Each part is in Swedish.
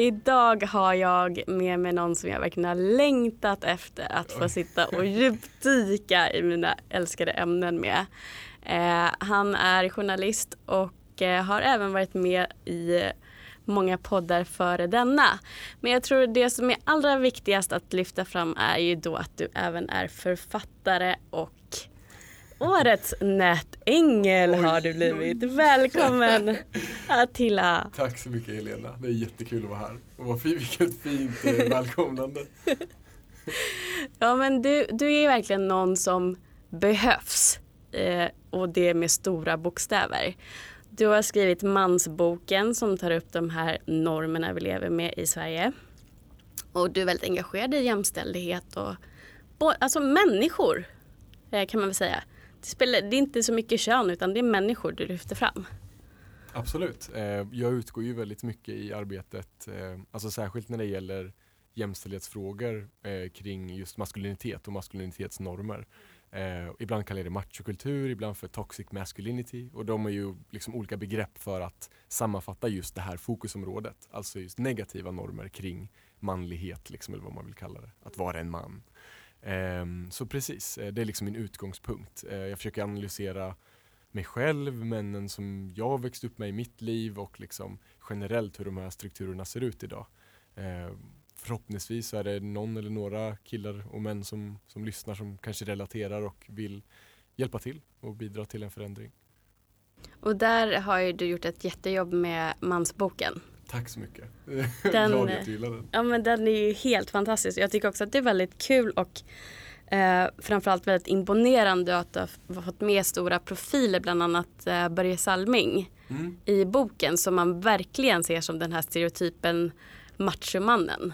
Idag har jag med mig någon som jag verkligen har längtat efter att få sitta och djupdyka i mina älskade ämnen med. Eh, han är journalist och eh, har även varit med i många poddar före denna. Men jag tror det som är allra viktigast att lyfta fram är ju då att du även är författare och Årets nätängel har du blivit. Välkommen Attila. Tack så mycket Helena. Det är jättekul att vara här. Och vad fint, vilket fint eh, välkomnande. ja men du, du är verkligen någon som behövs. Eh, och det med stora bokstäver. Du har skrivit Mansboken som tar upp de här normerna vi lever med i Sverige. Och du är väldigt engagerad i jämställdhet och alltså människor eh, kan man väl säga. Det, spelar, det är inte så mycket kön utan det är människor du lyfter fram. Absolut. Eh, jag utgår ju väldigt mycket i arbetet, eh, alltså särskilt när det gäller jämställdhetsfrågor eh, kring just maskulinitet och maskulinitetsnormer. Ibland kallar jag det machokultur, ibland för toxic masculinity och de är ju liksom olika begrepp för att sammanfatta just det här fokusområdet. Alltså just negativa normer kring manlighet, liksom, eller vad man vill kalla det. Att vara en man. Ehm, så precis, eh, det är liksom min utgångspunkt. Eh, jag försöker analysera mig själv, männen som jag växt upp med i mitt liv och liksom generellt hur de här strukturerna ser ut idag. Ehm, förhoppningsvis är det någon eller några killar och män som, som lyssnar som kanske relaterar och vill hjälpa till och bidra till en förändring. Och där har ju du gjort ett jättejobb med mansboken. Tack så mycket. Den, Glad att du gillar den. Ja men den är ju helt fantastisk. Jag tycker också att det är väldigt kul och eh, framförallt väldigt imponerande att du har fått med stora profiler, bland annat eh, Börje Salming mm. i boken som man verkligen ser som den här stereotypen machomannen.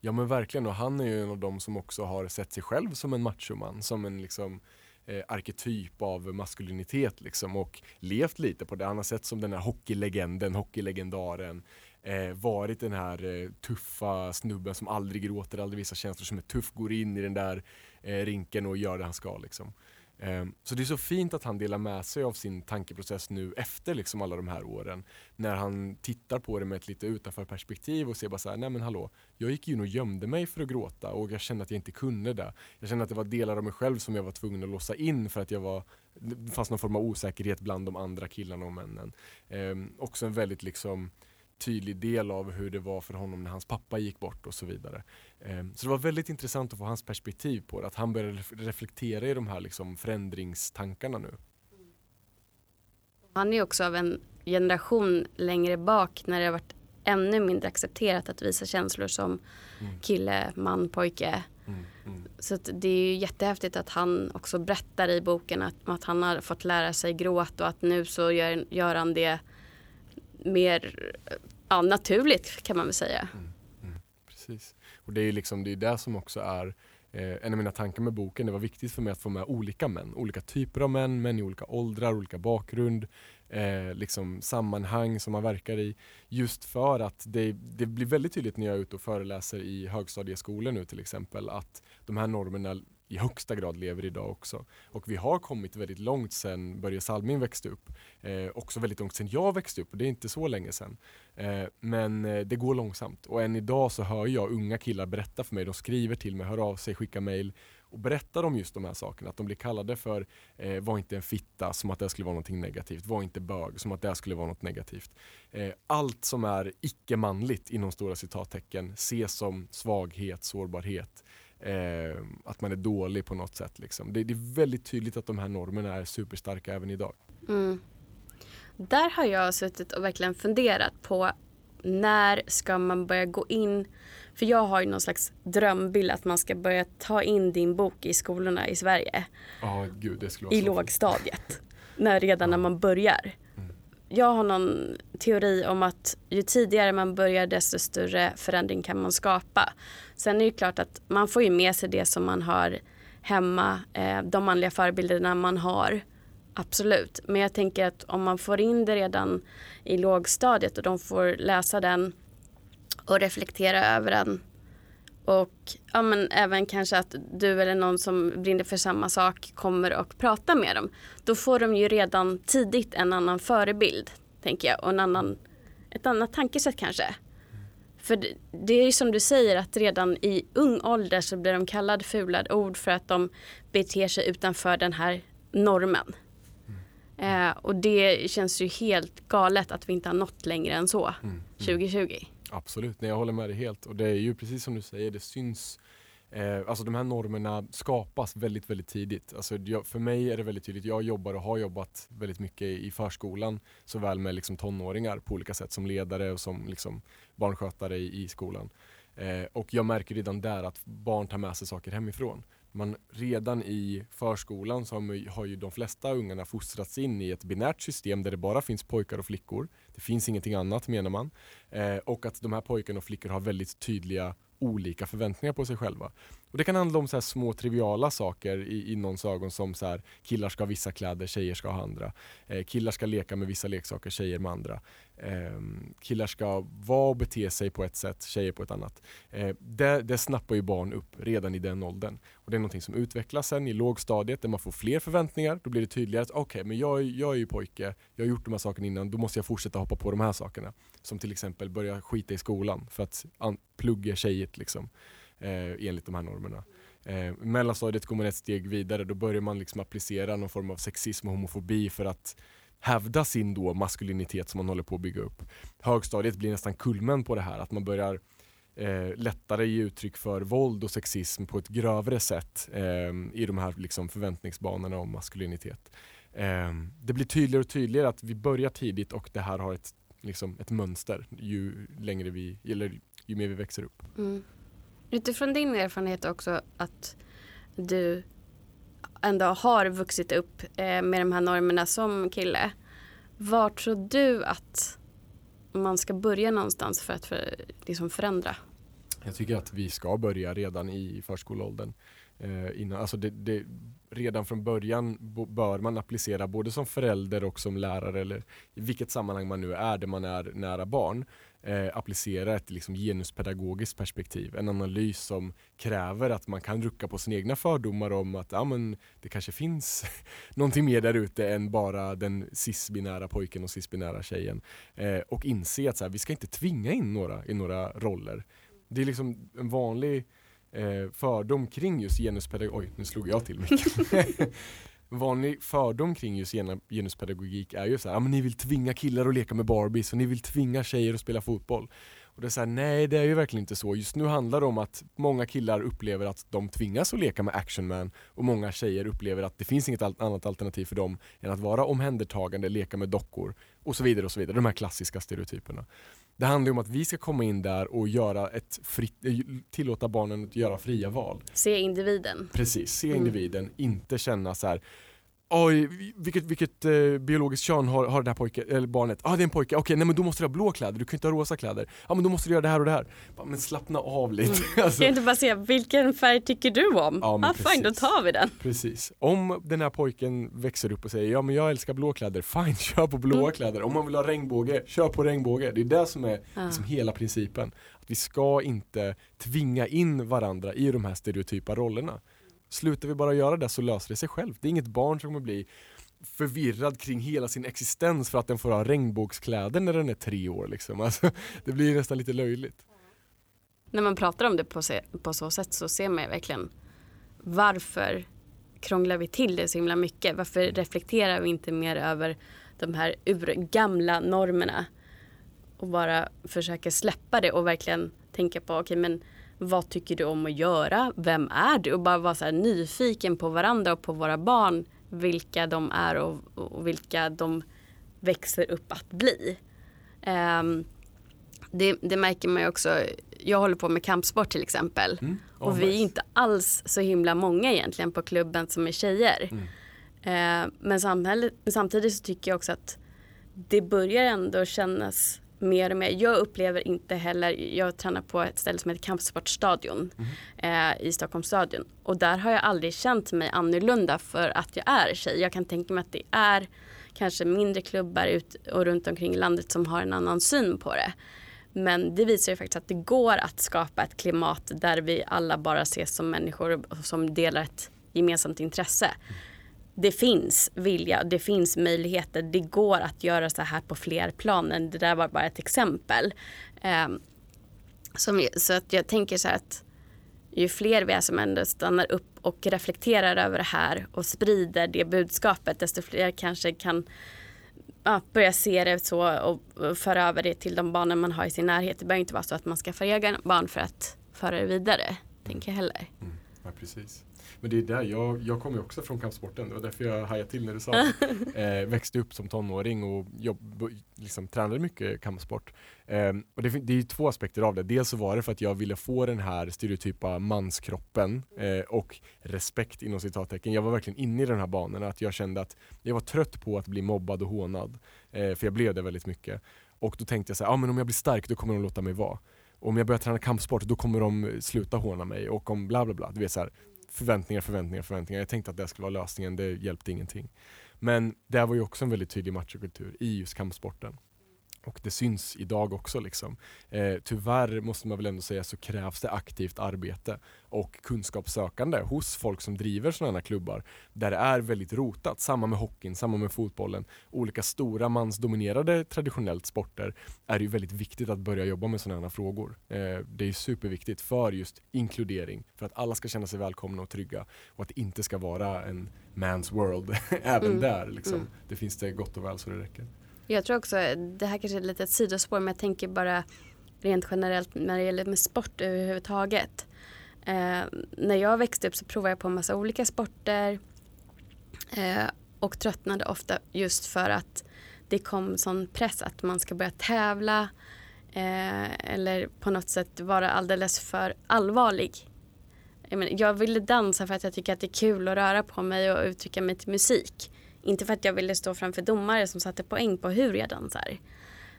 Ja men verkligen och han är ju en av dem som också har sett sig själv som en machoman, som en liksom eh, arketyp av maskulinitet liksom och levt lite på det. Han har sett som den här hockeylegenden, hockeylegendaren, eh, varit den här eh, tuffa snubben som aldrig gråter, aldrig visar känslor, som är tuff, går in i den där eh, rinken och gör det han ska liksom. Ehm, så det är så fint att han delar med sig av sin tankeprocess nu efter liksom alla de här åren. När han tittar på det med ett lite utanför perspektiv och ser bara så här, nej men hallå, jag gick ju och gömde mig för att gråta och jag kände att jag inte kunde det. Jag kände att det var delar av mig själv som jag var tvungen att låsa in för att jag var, det fanns någon form av osäkerhet bland de andra killarna och männen. Ehm, också en väldigt liksom tydlig del av hur det var för honom när hans pappa gick bort och så vidare. Ehm, så det var väldigt intressant att få hans perspektiv på det, att han började reflektera i de här liksom förändringstankarna nu. Han är också av en generation längre bak när det har varit ännu mindre accepterat att visa känslor som mm. kille, man, pojke. Mm, mm. Så det är ju jättehäftigt att han också berättar i boken att, att han har fått lära sig gråta och att nu så gör, gör han det mer ja, naturligt kan man väl säga. Mm, mm, precis. Och det är ju liksom, det, är det som också är eh, en av mina tankar med boken. Det var viktigt för mig att få med olika män, olika typer av män, män i olika åldrar, olika bakgrund, eh, liksom sammanhang som man verkar i. Just för att det, det blir väldigt tydligt när jag är ute och föreläser i högstadieskolor nu till exempel att de här normerna i högsta grad lever idag också. Och vi har kommit väldigt långt sedan Börje Salming växte upp. Eh, också väldigt långt sedan jag växte upp och det är inte så länge sedan. Eh, men eh, det går långsamt och än idag så hör jag unga killar berätta för mig, de skriver till mig, hör av sig, skickar mail och berättar om just de här sakerna. Att de blir kallade för eh, var inte en fitta som att det skulle vara något negativt. Var inte bög som att det skulle vara något negativt. Eh, allt som är icke-manligt inom stora citattecken ses som svaghet, sårbarhet eh, att man är dålig på något sätt. Liksom. Det, det, är väldigt tydligt att de här normerna är superstarka även idag. Mm. Där har jag suttit och verkligen funderat på när ska man börja gå in för jag har ju någon slags drömbild att man ska börja ta in din bok i skolorna i Sverige. Oh, gud, I lågstadiet. när, redan när man börjar. Jag har någon teori om att ju tidigare man börjar desto större förändring kan man skapa. Sen är det klart att man får ju med sig det som man har hemma, eh, de manliga förebilderna man har. Absolut, men jag tänker att om man får in det redan i lågstadiet och de får läsa den och reflektera över den och ja, men även kanske att du eller någon som brinner för samma sak kommer och pratar med dem. Då får de ju redan tidigt en annan förebild, tänker jag, och en annan, ett annat tankesätt kanske. För det, det är ju som du säger att redan i ung ålder så blir de kallade fula ord för att de beter sig utanför den här normen. Mm. Eh, och det känns ju helt galet att vi inte har nått längre än så mm. 2020. Absolut, nej, jag håller med dig helt. Och det är ju precis som du säger, det syns Eh, alltså de här normerna skapas väldigt, väldigt tidigt. Alltså jag, för mig är det väldigt tydligt, jag jobbar och har jobbat väldigt mycket i förskolan, såväl med liksom tonåringar på olika sätt som ledare och som liksom barnskötare i, i skolan. Eh, och jag märker redan där att barn tar med sig saker hemifrån. Man, redan i förskolan så har, har ju de flesta ungarna fostrats in i ett binärt system där det bara finns pojkar och flickor. Det finns ingenting annat menar man. Eh, och att de här pojkarna och flickorna har väldigt tydliga olika förväntningar på sig själva. Och Det kan handla om så små triviala saker i, i någons ögon som så här, killar ska ha vissa kläder, tjejer ska ha andra. Eh, killar ska leka med vissa leksaker, tjejer med andra. Eh, killar ska vara och bete sig på ett sätt, tjejer på ett annat. Eh, det, det snappar ju barn upp redan i den åldern. Och Det är någonting som utvecklas sen i lågstadiet där man får fler förväntningar. Då blir det tydligare att okej, okay, men jag, jag är ju pojke, jag har gjort de här sakerna innan, då måste jag fortsätta hoppa på de här sakerna. Som till exempel börja skita i skolan för att plugga tjejigt liksom, eh, enligt de här normerna. Eh, mellanstadiet går man ett steg vidare, då börjar man liksom applicera någon form av sexism och homofobi för att hävda sin då maskulinitet som man håller på att bygga upp. Högstadiet blir nästan kulmen på det här, att man börjar eh, lättare ge uttryck för våld och sexism på ett grövre sätt eh, i de här liksom, förväntningsbanorna om maskulinitet. Eh, det blir tydligare och tydligare att vi börjar tidigt och det här har ett, liksom, ett mönster ju längre vi, eller ju mer vi växer upp. Mm. Utifrån din erfarenhet också att du ändå har vuxit upp eh, med de här normerna som kille. Var tror du att man ska börja någonstans för att för, liksom förändra? Jag tycker att vi ska börja redan i förskoleåldern. Eh, innan, alltså det, det, redan från början bör man applicera både som förälder och som lärare eller i vilket sammanhang man nu är där man är nära barn eh, applicera ett liksom, genuspedagogiskt perspektiv. En analys som kräver att man kan rucka på sina egna fördomar om att ja, men det kanske finns någonting mer där ute än bara den cisbinära pojken och cisbinära tjejen. Eh, och inse att så här, vi ska inte tvinga in några i några roller. Det är liksom en vanlig eh, fördom kring just genuspedagogik. Oj, nu slog jag till mig. vanlig fördom kring just genuspedagogik är ju så här, ja, men ni vill tvinga killar att leka med Barbies och ni vill tvinga tjejer att spela fotboll. Och det är så här, nej det är ju verkligen inte så. Just nu handlar det om att många killar upplever att de tvingas att leka med actionman och många tjejer upplever att det finns inget annat alternativ för dem än att vara omhändertagande, leka med dockor och så vidare och så vidare. De här klassiska stereotyperna. Det handlar om att vi ska komma in där och göra ett fritt, eh, tillåta barnen att göra fria val. Se individen. Precis, se mm. individen, inte känna så här Oj, vilket, vilket eh, biologiskt kön har, har det här pojke, eller barnet? Ja ah, det är en pojke, okej okay, nej men då måste du ha blå kläder, du kan inte ha rosa kläder. Ja ah, men då måste du göra det här och det här. Men slappna av lite. Mm. alltså. Kan jag inte bara säga, vilken färg tycker du om? Ja ah, fine, då tar vi den. Precis. Om den här pojken växer upp och säger, ja men jag älskar blå kläder, fine kör på blåa mm. kläder. Om man vill ha regnbåge, kör på regnbåge. Det är det som är ah. liksom hela principen. Att vi ska inte tvinga in varandra i de här stereotypa rollerna. Slutar vi bara göra det så löser det sig självt. Det är inget barn som kommer bli förvirrad kring hela sin existens för att den får ha regnbågskläder när den är tre år. Liksom. Alltså, det blir nästan lite löjligt. När man pratar om det på, se, på så sätt så ser man verkligen varför krånglar vi till det så himla mycket? Varför reflekterar vi inte mer över de här urgamla normerna och bara försöker släppa det och verkligen tänka på okej okay, men vad tycker du om att göra? Vem är du? Och bara vara så nyfiken på varandra och på våra barn. Vilka de är och, och vilka de växer upp att bli. Um, det, det, märker man ju också. Jag håller på med kampsport till exempel. Mm. Oh, och vi är inte alls så himla många egentligen på klubben som är tjejer. Mm. Uh, men samtidigt så tycker jag också att det börjar ändå kännas mer och mer. Jag upplever inte heller, jag tränar på ett ställe som heter Kampsportstadion mm. eh, i Stockholms stadion. Och där har jag aldrig känt mig annorlunda för att jag är tjej. Jag kan tänka mig att det är kanske mindre klubbar ut och runt omkring i landet som har en annan syn på det. Men det visar ju faktiskt att det går att skapa ett klimat där vi alla bara ses som människor som delar ett gemensamt intresse. Mm det finns vilja, det finns möjligheter. Det går att göra så här på fler plan. Det där var bara ett exempel. Um, Som, så att jag tänker så här att ju fler vi är som ändå stannar upp och reflekterar över det här och sprider det budskapet desto fler kanske kan ja, börja se det så och föra över det till de barnen man har i sin närhet. Det behöver inte vara så att man skaffar egna barn för att föra det vidare, tänker jag heller. Mm. Ja, precis. Men det är där, jag, jag kommer också från kampsporten, det var därför jag hajade till när du sa eh, Växte upp som tonåring och jobb, liksom, tränade mycket kampsport. Eh, och det, det är två aspekter av det. Dels så var det för att jag ville få den här stereotypa manskroppen eh, och respekt inom citattecken. Jag var verkligen inne i den här banan, att jag kände att jag var trött på att bli mobbad och hånad. Eh, för jag blev det väldigt mycket. Och då tänkte jag så här, ah, men om jag blir stark då kommer de låta mig vara. Om jag börjar träna kampsport då kommer de sluta håna mig och om bla bla bla. Du vet, så här, förväntningar, förväntningar, förväntningar. Jag tänkte att det skulle vara lösningen, det hjälpte ingenting. Men det var ju också en väldigt tydlig machokultur i just kampsporten. Och det syns idag också. Liksom. Eh, tyvärr måste man väl ändå säga så krävs det aktivt arbete och kunskapssökande hos folk som driver sådana här klubbar där det är väldigt rotat. Samma med hockeyn, samma med fotbollen. Olika stora mansdominerade traditionellt sporter är ju väldigt viktigt att börja jobba med sådana här frågor. Eh, det är superviktigt för just inkludering, för att alla ska känna sig välkomna och trygga och att det inte ska vara en man's world även mm. där. Liksom. Mm. Det finns det gott och väl så det räcker. Jag tror också, det här kanske är lite ett sidospår men jag tänker bara rent generellt när det gäller med sport överhuvudtaget. Eh, när jag växte upp så provade jag på en massa olika sporter eh, och tröttnade ofta just för att det kom sån press att man ska börja tävla eh, eller på något sätt vara alldeles för allvarlig. Jag, menar, jag ville dansa för att jag tycker att det är kul att röra på mig och uttrycka mig till musik. Inte för att jag ville stå framför domare som satte poäng på hur jag dansar.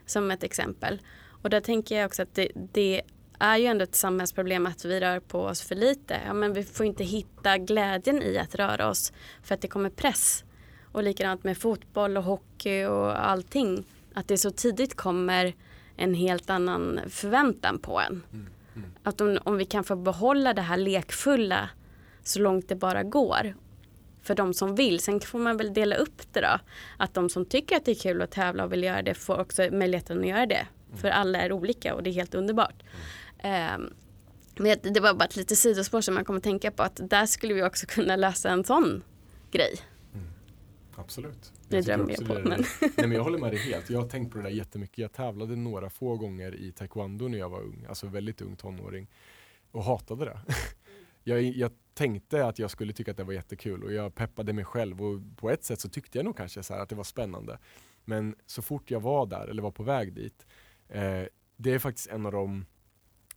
Som ett exempel. Och där tänker jag också att det, det är ju ändå ett samhällsproblem att vi rör på oss för lite. Ja, men vi får inte hitta glädjen i att röra oss för att det kommer press. Och likadant med fotboll och hockey och allting. Att det så tidigt kommer en helt annan förväntan på en. Mm, mm. Att om, om vi kan få behålla det här lekfulla så långt det bara går för de som vill. Sen får man väl dela upp det då. Att de som tycker att det är kul att tävla och vill göra det får också möjligheten att göra det. Mm. För alla är olika och det är helt underbart. Um, men det var bara ett litet sidospår som man kommer att tänka på att där skulle vi också kunna lösa en sån grej. Mm. Absolut. Det drömmer jag på. Men. Nej, men jag håller med dig helt. Jag har tänkt på det där jättemycket. Jag tävlade några få gånger i taekwondo när jag var ung, alltså väldigt ung tonåring. Och hatade det. jag, jag tänkte att jag skulle tycka att det var jättekul och jag peppade mig själv och på ett sätt så tyckte jag nog kanske så att det var spännande. Men så fort jag var där eller var på väg dit, eh, det är faktiskt en av, de,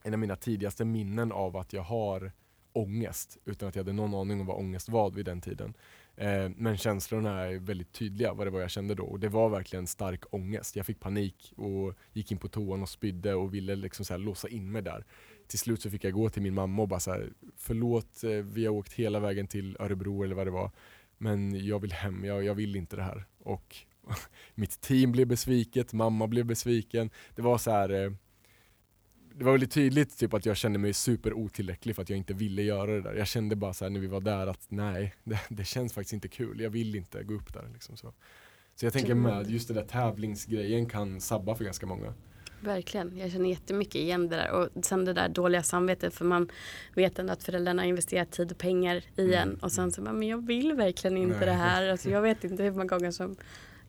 en av mina tidigaste minnen av att jag har ångest utan att jag hade någon aning om vad ångest var vid den tiden. Eh, men känslorna är väldigt tydliga vad det var jag kände då och det var verkligen stark ångest. Jag fick panik och gick in på toan och spydde och ville liksom så låsa in mig där till slut så fick jag gå till min mamma och bara så här, förlåt, eh, vi har åkt hela vägen till Örebro eller vad det var, men jag vill hem, jag, jag vill inte det här. Och mitt team blev besviket, mamma blev besviken. Det var så här, eh, det var väldigt tydligt typ att jag kände mig super otillräcklig för att jag inte ville göra det där. Jag kände bara så här, när vi var där att nej, det, det känns faktiskt inte kul. Jag vill inte gå upp där. Liksom så. så jag tänker med just det där tävlingsgrejen kan sabba för ganska många. Verkligen, jag känner jättemycket igen det där och sen det där dåliga samvetet för man vet ändå att föräldrarna har investerat tid och pengar i mm. en och sen så bara, men jag vill verkligen inte Nej. det här. Alltså, jag vet inte hur många gånger som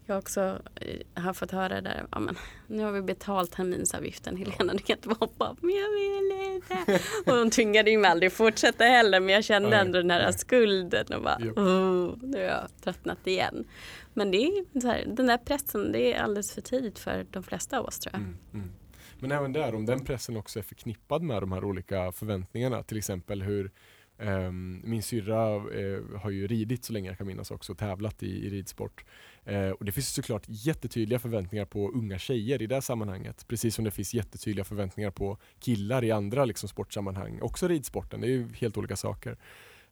jag också eh, har fått höra det där, ja, men, nu har vi betalt terminsavgiften Helena, du kan inte hoppa men jag vill inte. Och de tvingade ju mig aldrig fortsätta heller men jag kände ändå den här skulden och bara, oh, nu har jag tröttnat igen. Men det är så här, den där pressen, det är alldeles för tidigt för de flesta av oss tror jag. Mm, mm. Men även där, om den pressen också är förknippad med de här olika förväntningarna, till exempel hur ehm, min syrra eh, har ju ridit så länge jag kan minnas också, tävlat i, i ridsport. Eh, och det finns såklart jättetydliga förväntningar på unga tjejer i det sammanhanget. Precis som det finns jättetydliga förväntningar på killar i andra liksom, sportsammanhang. Också ridsporten, det är ju helt olika saker.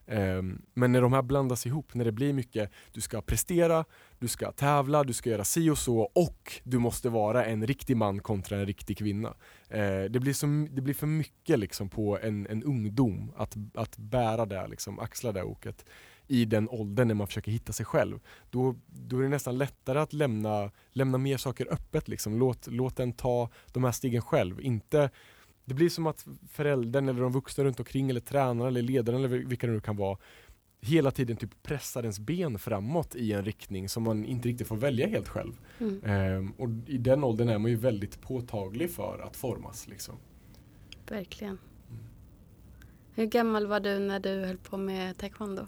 Ehm, men när de här blandas ihop, när det blir mycket, du ska prestera, du ska tävla, du ska göra si och så och du måste vara en riktig man kontra en riktig kvinna. Ehm, det, blir så, det blir för mycket liksom på en, en ungdom att, att bära det, liksom, axla det oket i den åldern när man försöker hitta sig själv. Då, då är det nästan lättare att lämna, lämna mer saker öppet. Liksom. Låt, låt den ta de här stegen själv. Inte det blir som att föräldern eller de vuxna runt omkring eller tränaren eller ledaren eller vilka det nu kan vara hela tiden typ pressar ens ben framåt i en riktning som man inte riktigt får välja helt själv. Mm. Ehm, och i den åldern är man ju väldigt påtaglig för att formas. Liksom. Verkligen. Mm. Hur gammal var du när du höll på med taekwondo?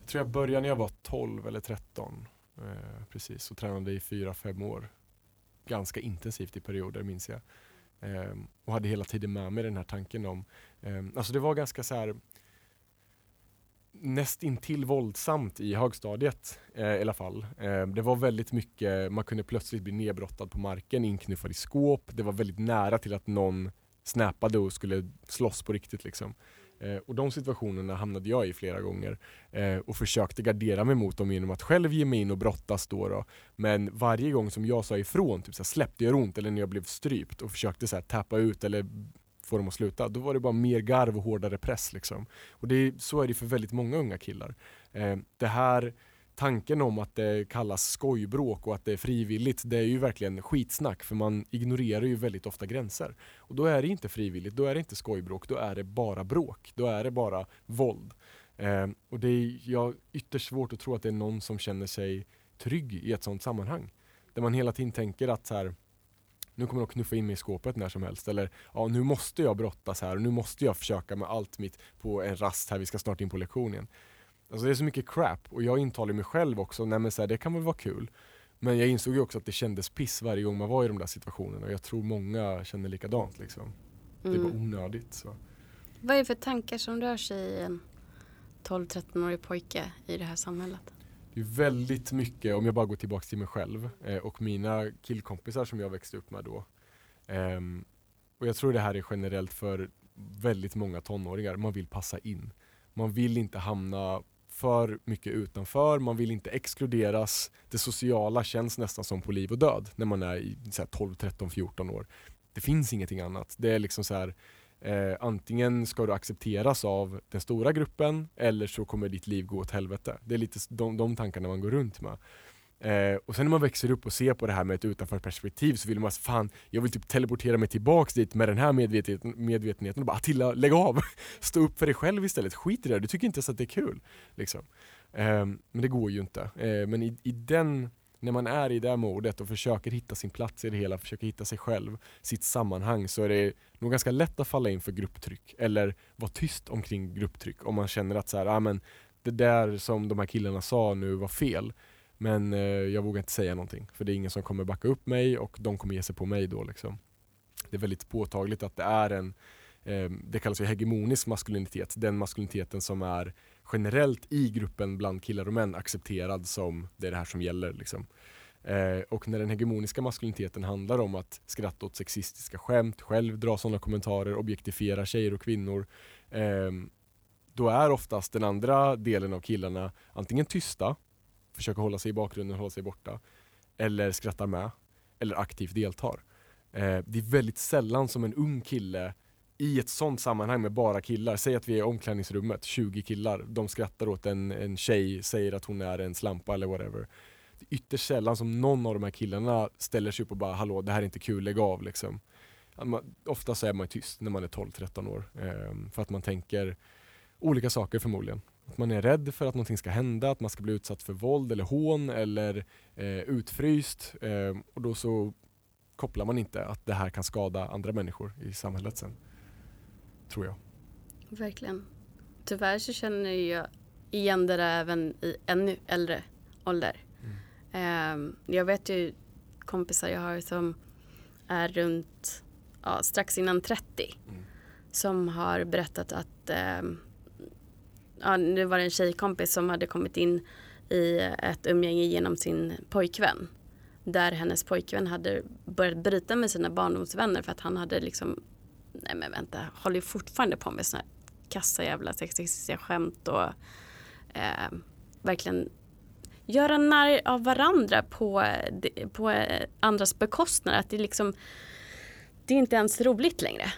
Jag tror jag började när jag var 12 eller 13. Ehm, precis, och tränade i 4-5 år. Ganska intensivt i perioder minns jag. Ehm, och hade hela tiden med mig den här tanken om, ehm, alltså det var ganska så här nästintill våldsamt i högstadiet eh, i alla fall. Eh, det var väldigt mycket, man kunde plötsligt bli nedbrottad på marken, inknuffad i skåp. Det var väldigt nära till att någon snappade och skulle slåss på riktigt. Liksom. Eh, och de situationerna hamnade jag i flera gånger eh, och försökte gardera mig mot dem genom att själv ge mig in och brottas då. då. Men varje gång som jag sa ifrån, typ så här, släppte jag ont eller när jag blev strypt och försökte så här, tappa ut eller få dem att sluta, då var det bara mer garv och hårdare press. Liksom. Och det, så är det för väldigt många unga killar. Eh, det här tanken om att det kallas skojbråk och att det är frivilligt, det är ju verkligen skitsnack för man ignorerar ju väldigt ofta gränser. Och då är det inte frivilligt, då är det inte skojbråk, då är det bara bråk. Då är det bara våld. Eh, och det är jag, ytterst svårt att tro att det är någon som känner sig trygg i ett sådant sammanhang. Där man hela tiden tänker att så här, nu kommer de knuffa in mig i skåpet när som helst. Eller ja, nu måste jag brottas här och nu måste jag försöka med allt mitt på en rast här, vi ska snart in på lektionen. Alltså det är så mycket crap och jag intalar mig själv också, nej men så här, det kan väl vara kul. Men jag insåg ju också att det kändes piss varje gång man var i de där situationerna och jag tror många känner likadant liksom. Mm. Det mm. onödigt. Så. Vad är det för tankar som rör sig i en 12-13-årig pojke i det här samhället? det är väldigt mycket, om jag bara går tillbaka till mig själv eh, och mina killkompisar som jag växte upp med då. Eh, och jag tror det här är generellt för väldigt många tonåringar, man vill passa in. Man vill inte hamna för mycket utanför, man vill inte exkluderas. Det sociala känns nästan som på liv och död när man är i 12, 13, 14 år. Det finns ingenting annat. Det är liksom så här, Eh, antingen ska du accepteras av den stora gruppen eller så kommer ditt liv gå åt helvete. Det är lite de, de tankarna man går runt med. Eh, och sen när man växer upp och ser på det här med ett utanför perspektiv så vill man fan, jag vill typ teleportera mig tillbaks dit med den här medveten, medvetenheten och bara Attila, lägg av! Stå upp för dig själv istället, skit i det, du tycker inte ens att det är kul. Liksom. Eh, men det går ju inte. Eh, men i, i den när man är i det modet och försöker hitta sin plats i det hela, försöker hitta sig själv, sitt sammanhang, så är det nog ganska lätt att falla in för grupptryck eller vara tyst omkring grupptryck om man känner att så här, ah, men det där som de här killarna sa nu var fel. Men eh, jag vågar inte säga någonting för det är ingen som kommer backa upp mig och de kommer ge sig på mig då. Liksom. Det är väldigt påtagligt att det är en, eh, det kallas ju hegemonisk maskulinitet, den maskuliniteten som är generellt i gruppen bland killar och män accepterad som det är det här som gäller. Liksom. Eh, och när den hegemoniska maskuliniteten handlar om att skratta åt sexistiska skämt, själv dra sådana kommentarer, objektifiera tjejer och kvinnor, eh, då är oftast den andra delen av killarna antingen tysta, försöker hålla sig i bakgrunden, hålla sig borta, eller skrattar med, eller aktivt deltar. Eh, det är väldigt sällan som en ung kille i ett sånt sammanhang med bara killar, säg att vi är i omklädningsrummet, 20 killar, de skrattar åt en, en tjej, säger att hon är en slampa eller whatever. Det är ytterst sällan som någon av de här killarna ställer sig upp och bara hallå det här är inte kul, lägg av liksom. Ofta så är man tyst när man är 12-13 år eh, för att man tänker olika saker förmodligen. Att man är rädd för att någonting ska hända, att man ska bli utsatt för våld eller hån eller eh, utfryst eh, och då så kopplar man inte att det här kan skada andra människor i samhället sen tror jag. Verkligen. Tyvärr så känner jag igen det där även i ännu äldre ålder. Mm. Um, jag vet ju kompisar jag har som är runt ja, strax innan 30 mm. som har berättat att um, ja, nu var det en tjejkompis som hade kommit in i ett umgänge genom sin pojkvän där hennes pojkvän hade börjat bryta med sina barndomsvänner för att han hade liksom nej men vänta, håller ju fortfarande på med såna här kassa jävla sexistiska skämt och eh, verkligen göra narr av varandra på, eh, på eh, andras bekostnad. Att det liksom det är inte ens roligt längre.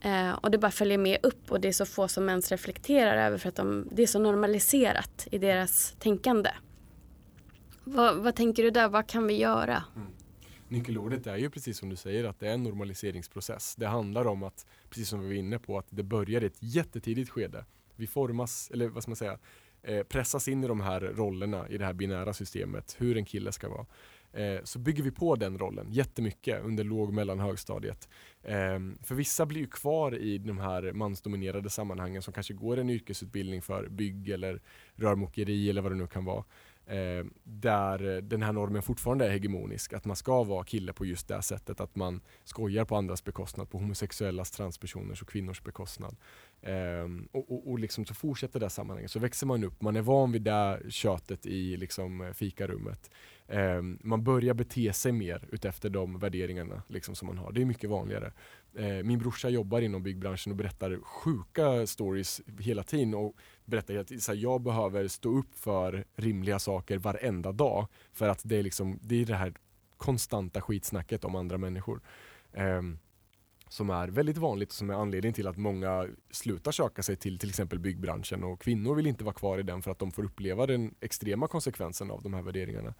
Eh, och det bara följer med upp och det är så få som ens reflekterar över för att de, det är så normaliserat i deras tänkande. Vad, vad tänker du där, vad kan vi göra? Mm. nyckelordet är ju precis som du säger att det är en normaliseringsprocess. Det handlar om att, precis som vi var inne på, att det börjar i ett jättetidigt skede. Vi formas, eller vad ska man säga, eh, pressas in i de här rollerna i det här binära systemet, hur en kille ska vara. Eh, så bygger vi på den rollen jättemycket under låg och mellanhögstadiet. Eh, för vissa blir ju kvar i de här mansdominerade sammanhangen som kanske går en yrkesutbildning för bygg eller rörmokeri eller vad det nu kan vara. Eh, där den här normen fortfarande är hegemonisk, att man ska vara kille på just det sättet, att man skojar på andras bekostnad, på homosexuellas, transpersoners och kvinnors bekostnad. Eh, och, och, och liksom så fortsätter det sammanhanget, så växer man upp, man är van vid det tjötet i liksom fikarummet. Eh, man börjar bete sig mer utefter de värderingarna liksom, som man har. Det är mycket vanligare. Eh, min brorsa jobbar inom byggbranschen och berättar sjuka stories hela tiden och berättar att så här, jag behöver stå upp för rimliga saker varenda dag för att det är, liksom, det, är det här konstanta skitsnacket om andra människor. Eh, som är väldigt vanligt och som är anledningen till att många slutar söka sig till till exempel byggbranschen och kvinnor vill inte vara kvar i den för att de får uppleva den extrema konsekvensen av de här värderingarna.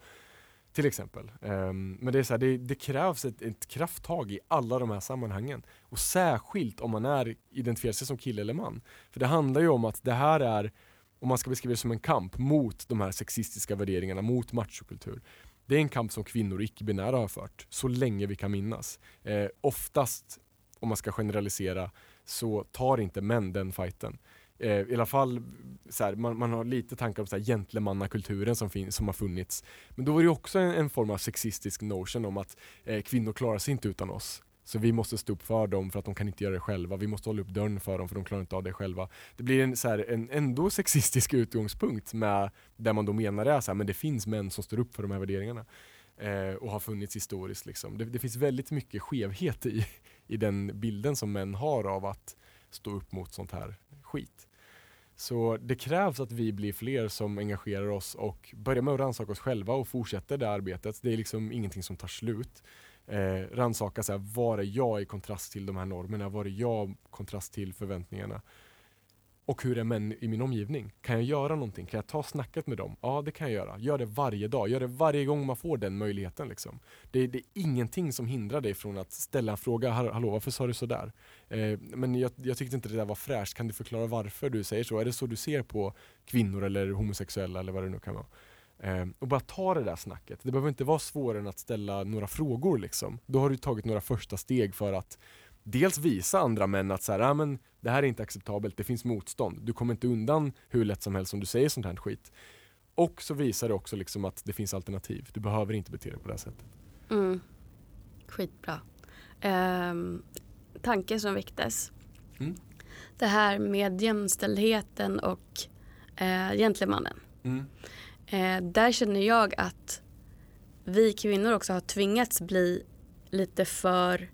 Till exempel. Um, men det, är så här, det, det, krävs ett, ett krafttag i alla de här sammanhangen. Och särskilt om man är identifierar sig som kille eller man. För det handlar ju om att det här är, om man ska beskriva det som en kamp mot de här sexistiska värderingarna, mot machokultur. Det är en kamp som kvinnor och icke-binära har fört, så länge vi kan minnas. Eh, oftast, om man ska generalisera, så tar inte män den fighten eh, i alla fall så här, man, man, har lite tankar om så här gentlemannakulturen som, fin, som har funnits. Men då var det också en, en form av sexistisk notion om att eh, kvinnor klarar sig inte utan oss. Så vi måste stå upp för dem för att de kan inte göra det själva. Vi måste hålla upp dörren för dem för de klarar inte av det själva. Det blir en, så här, en ändå sexistisk utgångspunkt med där man då menar det så här, men det finns män som står upp för de här värderingarna. Eh, och har funnits historiskt. Liksom. Det, det, finns väldigt mycket skevhet i, i den bilden som män har av att stå upp mot sånt här skit. Så det krävs att vi blir fler som engagerar oss och börjar med att rannsaka oss själva och fortsätter det arbetet. Det är liksom ingenting som tar slut. Eh, rannsaka så här, var är jag i kontrast till de här normerna? Var är jag i kontrast till förväntningarna? Och hur är män i min omgivning? Kan jag göra någonting? Kan jag ta snacket med dem? Ja, det kan jag göra. Gör det varje dag. Gör det varje gång man får den möjligheten. Liksom. Det, det är ingenting som hindrar dig från att ställa en fråga. Hallå, varför sa du sådär? Eh, men jag, jag tyckte inte det där var fräscht. Kan du förklara varför du säger så? Är det så du ser på kvinnor eller homosexuella eller vad det nu kan vara? Eh, och bara ta det där snacket. Det behöver inte vara svårare än att ställa några frågor. Liksom. Då har du tagit några första steg för att dels visa andra män att så här, ah, men det här är inte acceptabelt, det finns motstånd. Du kommer inte undan hur lätt som helst om du säger sånt här skit. Och så visar det också liksom att det finns alternativ. Du behöver inte bete dig på det här sättet. Mm. Skitbra. Um, tanke som väcktes. Mm. Det här med jämställdheten och uh, gentlemannen. Mm. Uh, där känner jag att vi kvinnor också har tvingats bli lite för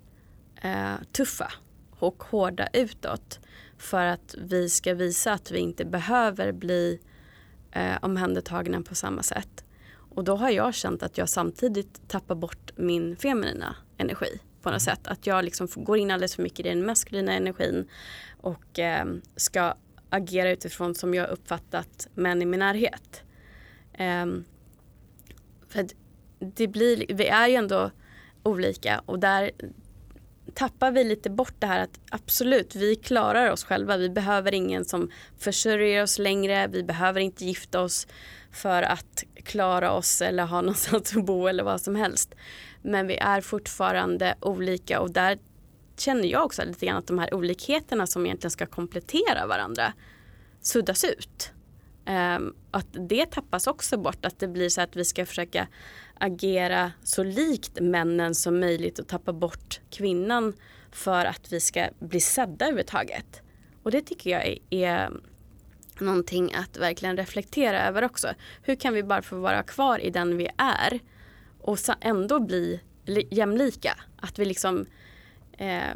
uh, tuffa och hårda utåt för att vi ska visa att vi inte behöver bli eh, omhändertagna på samma sätt. Och då har jag känt att jag samtidigt tappar bort min feminina energi på något mm. sätt. Att jag liksom går in alldeles för mycket i den maskulina energin och eh, ska agera utifrån som jag uppfattat män i min närhet. Eh, för det blir, vi är ju ändå olika och där tappar vi lite bort det här att absolut, vi klarar oss själva. Vi behöver ingen som försörjer oss längre. Vi behöver inte gifta oss för att klara oss eller ha någonstans att bo eller vad som helst. Men vi är fortfarande olika och där känner jag också lite grann att de här olikheterna som egentligen ska komplettera varandra suddas ut. Um, att det tappas också bort, att det blir så att vi ska försöka agera så likt männen som möjligt och tappa bort kvinnan för att vi ska bli sedda överhuvudtaget. Och det tycker jag är, någonting att verkligen reflektera över också. Hur kan vi bara få vara kvar i den vi är och ändå bli jämlika? Att vi liksom eh,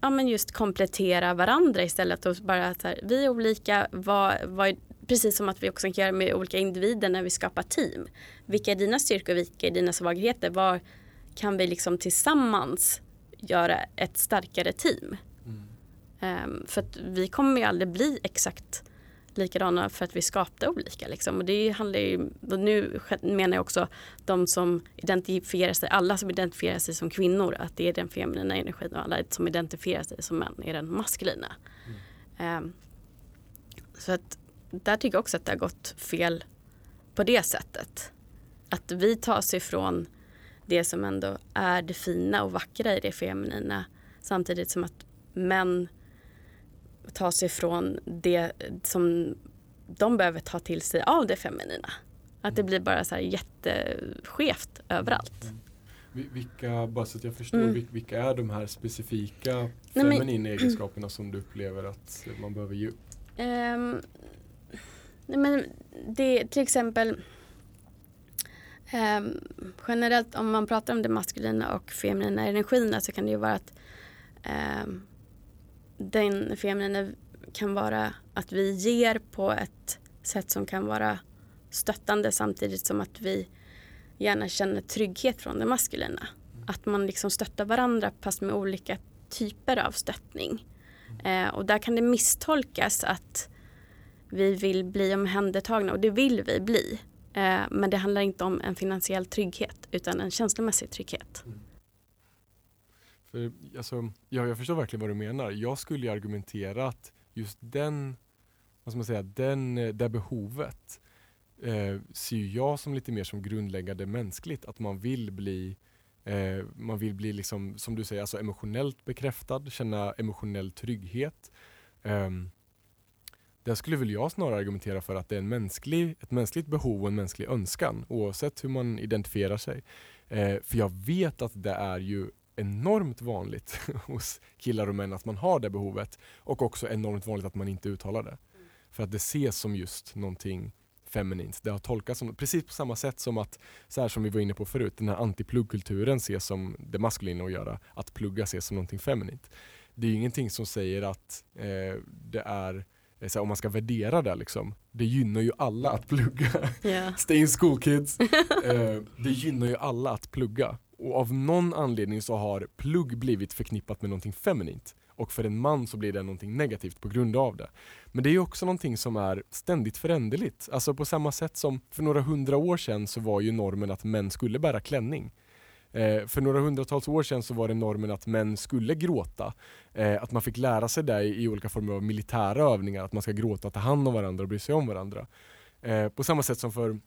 ja, men just komplettera varandra istället och bara att här, vi är olika, vad, vad, precis som att vi också kan göra med olika individer när vi skapar team. Vilka är dina styrkor, vilka är dina svagheter? Var kan vi liksom tillsammans göra ett starkare team? Mm. Um, för att vi kommer ju aldrig bli exakt likadana för att vi skapade olika. Liksom. Och det handlar ju, nu menar jag också de som identifierar sig, alla som identifierar sig som kvinnor, att det är den feminina energin och alla som identifierar sig som män är den maskulina. Mm. Um, så att där tycker jag också att det har gått fel på det sättet. Att vi tar oss ifrån det som ändå är det fina och vackra i det feminina samtidigt som att män tar sig ifrån det som de behöver ta till sig av det feminina. Att det blir bara så här jätteskevt överallt. Mm. Vilka, bara så att jag förstår, mm. vilka är de här specifika feminina egenskaperna som du upplever att man behöver ge upp? Um, nej men det till exempel um, generellt om man pratar om det maskulina och feminina energierna så kan det ju vara att um, den feminina kan vara att vi ger på ett sätt som kan vara stöttande samtidigt som att vi gärna känner trygghet från det maskulina. Att man liksom stöttar varandra fast med olika typer av stöttning. Eh, och där kan det misstolkas att vi vill bli omhändertagna och det vill vi bli. Eh, men det handlar inte om en finansiell trygghet utan en känslomässig trygghet. Mm. För, alltså, ja, jag förstår verkligen vad du menar. Jag skulle argumentera att just den, vad ska man säga, den, eh, det behovet eh, ser jag som lite mer som grundläggande mänskligt. Att man vill bli eh, man vill bli, liksom, som du säger, alltså emotionellt bekräftad, känna emotionell trygghet. Eh, där skulle väl jag snarare argumentera för att det är en mänsklig, ett mänskligt behov och en mänsklig önskan oavsett hur man identifierar sig. Eh, för jag vet att det är ju enormt vanligt hos killar och män att man har det behovet och också enormt vanligt att man inte uttalar det. För att det ses som just någonting feminint. Det har tolkats som, precis på samma sätt som att, så här som vi var inne på förut, den här antipluggkulturen ses som det maskulina att göra, att plugga ses som någonting feminint. Det är ingenting som säger att eh, det är så om man ska värdera det liksom, det gynnar ju alla att plugga. Yeah. Stay in school kids. eh, det gynnar ju alla att plugga. Och av någon anledning så har plugg blivit förknippat med någonting feminint. Och för en man så blir det någonting negativt på grund av det. Men det är också någonting som är ständigt föränderligt. Alltså på samma sätt som för några hundra år sedan så var ju normen att män skulle bära klänning. Eh, för några hundratals år sedan så var det normen att män skulle gråta. Eh, att man fick lära sig det i, i, olika former av militära övningar, att man ska gråta, ta hand om varandra och bry sig om varandra. Eh, på samma sätt som för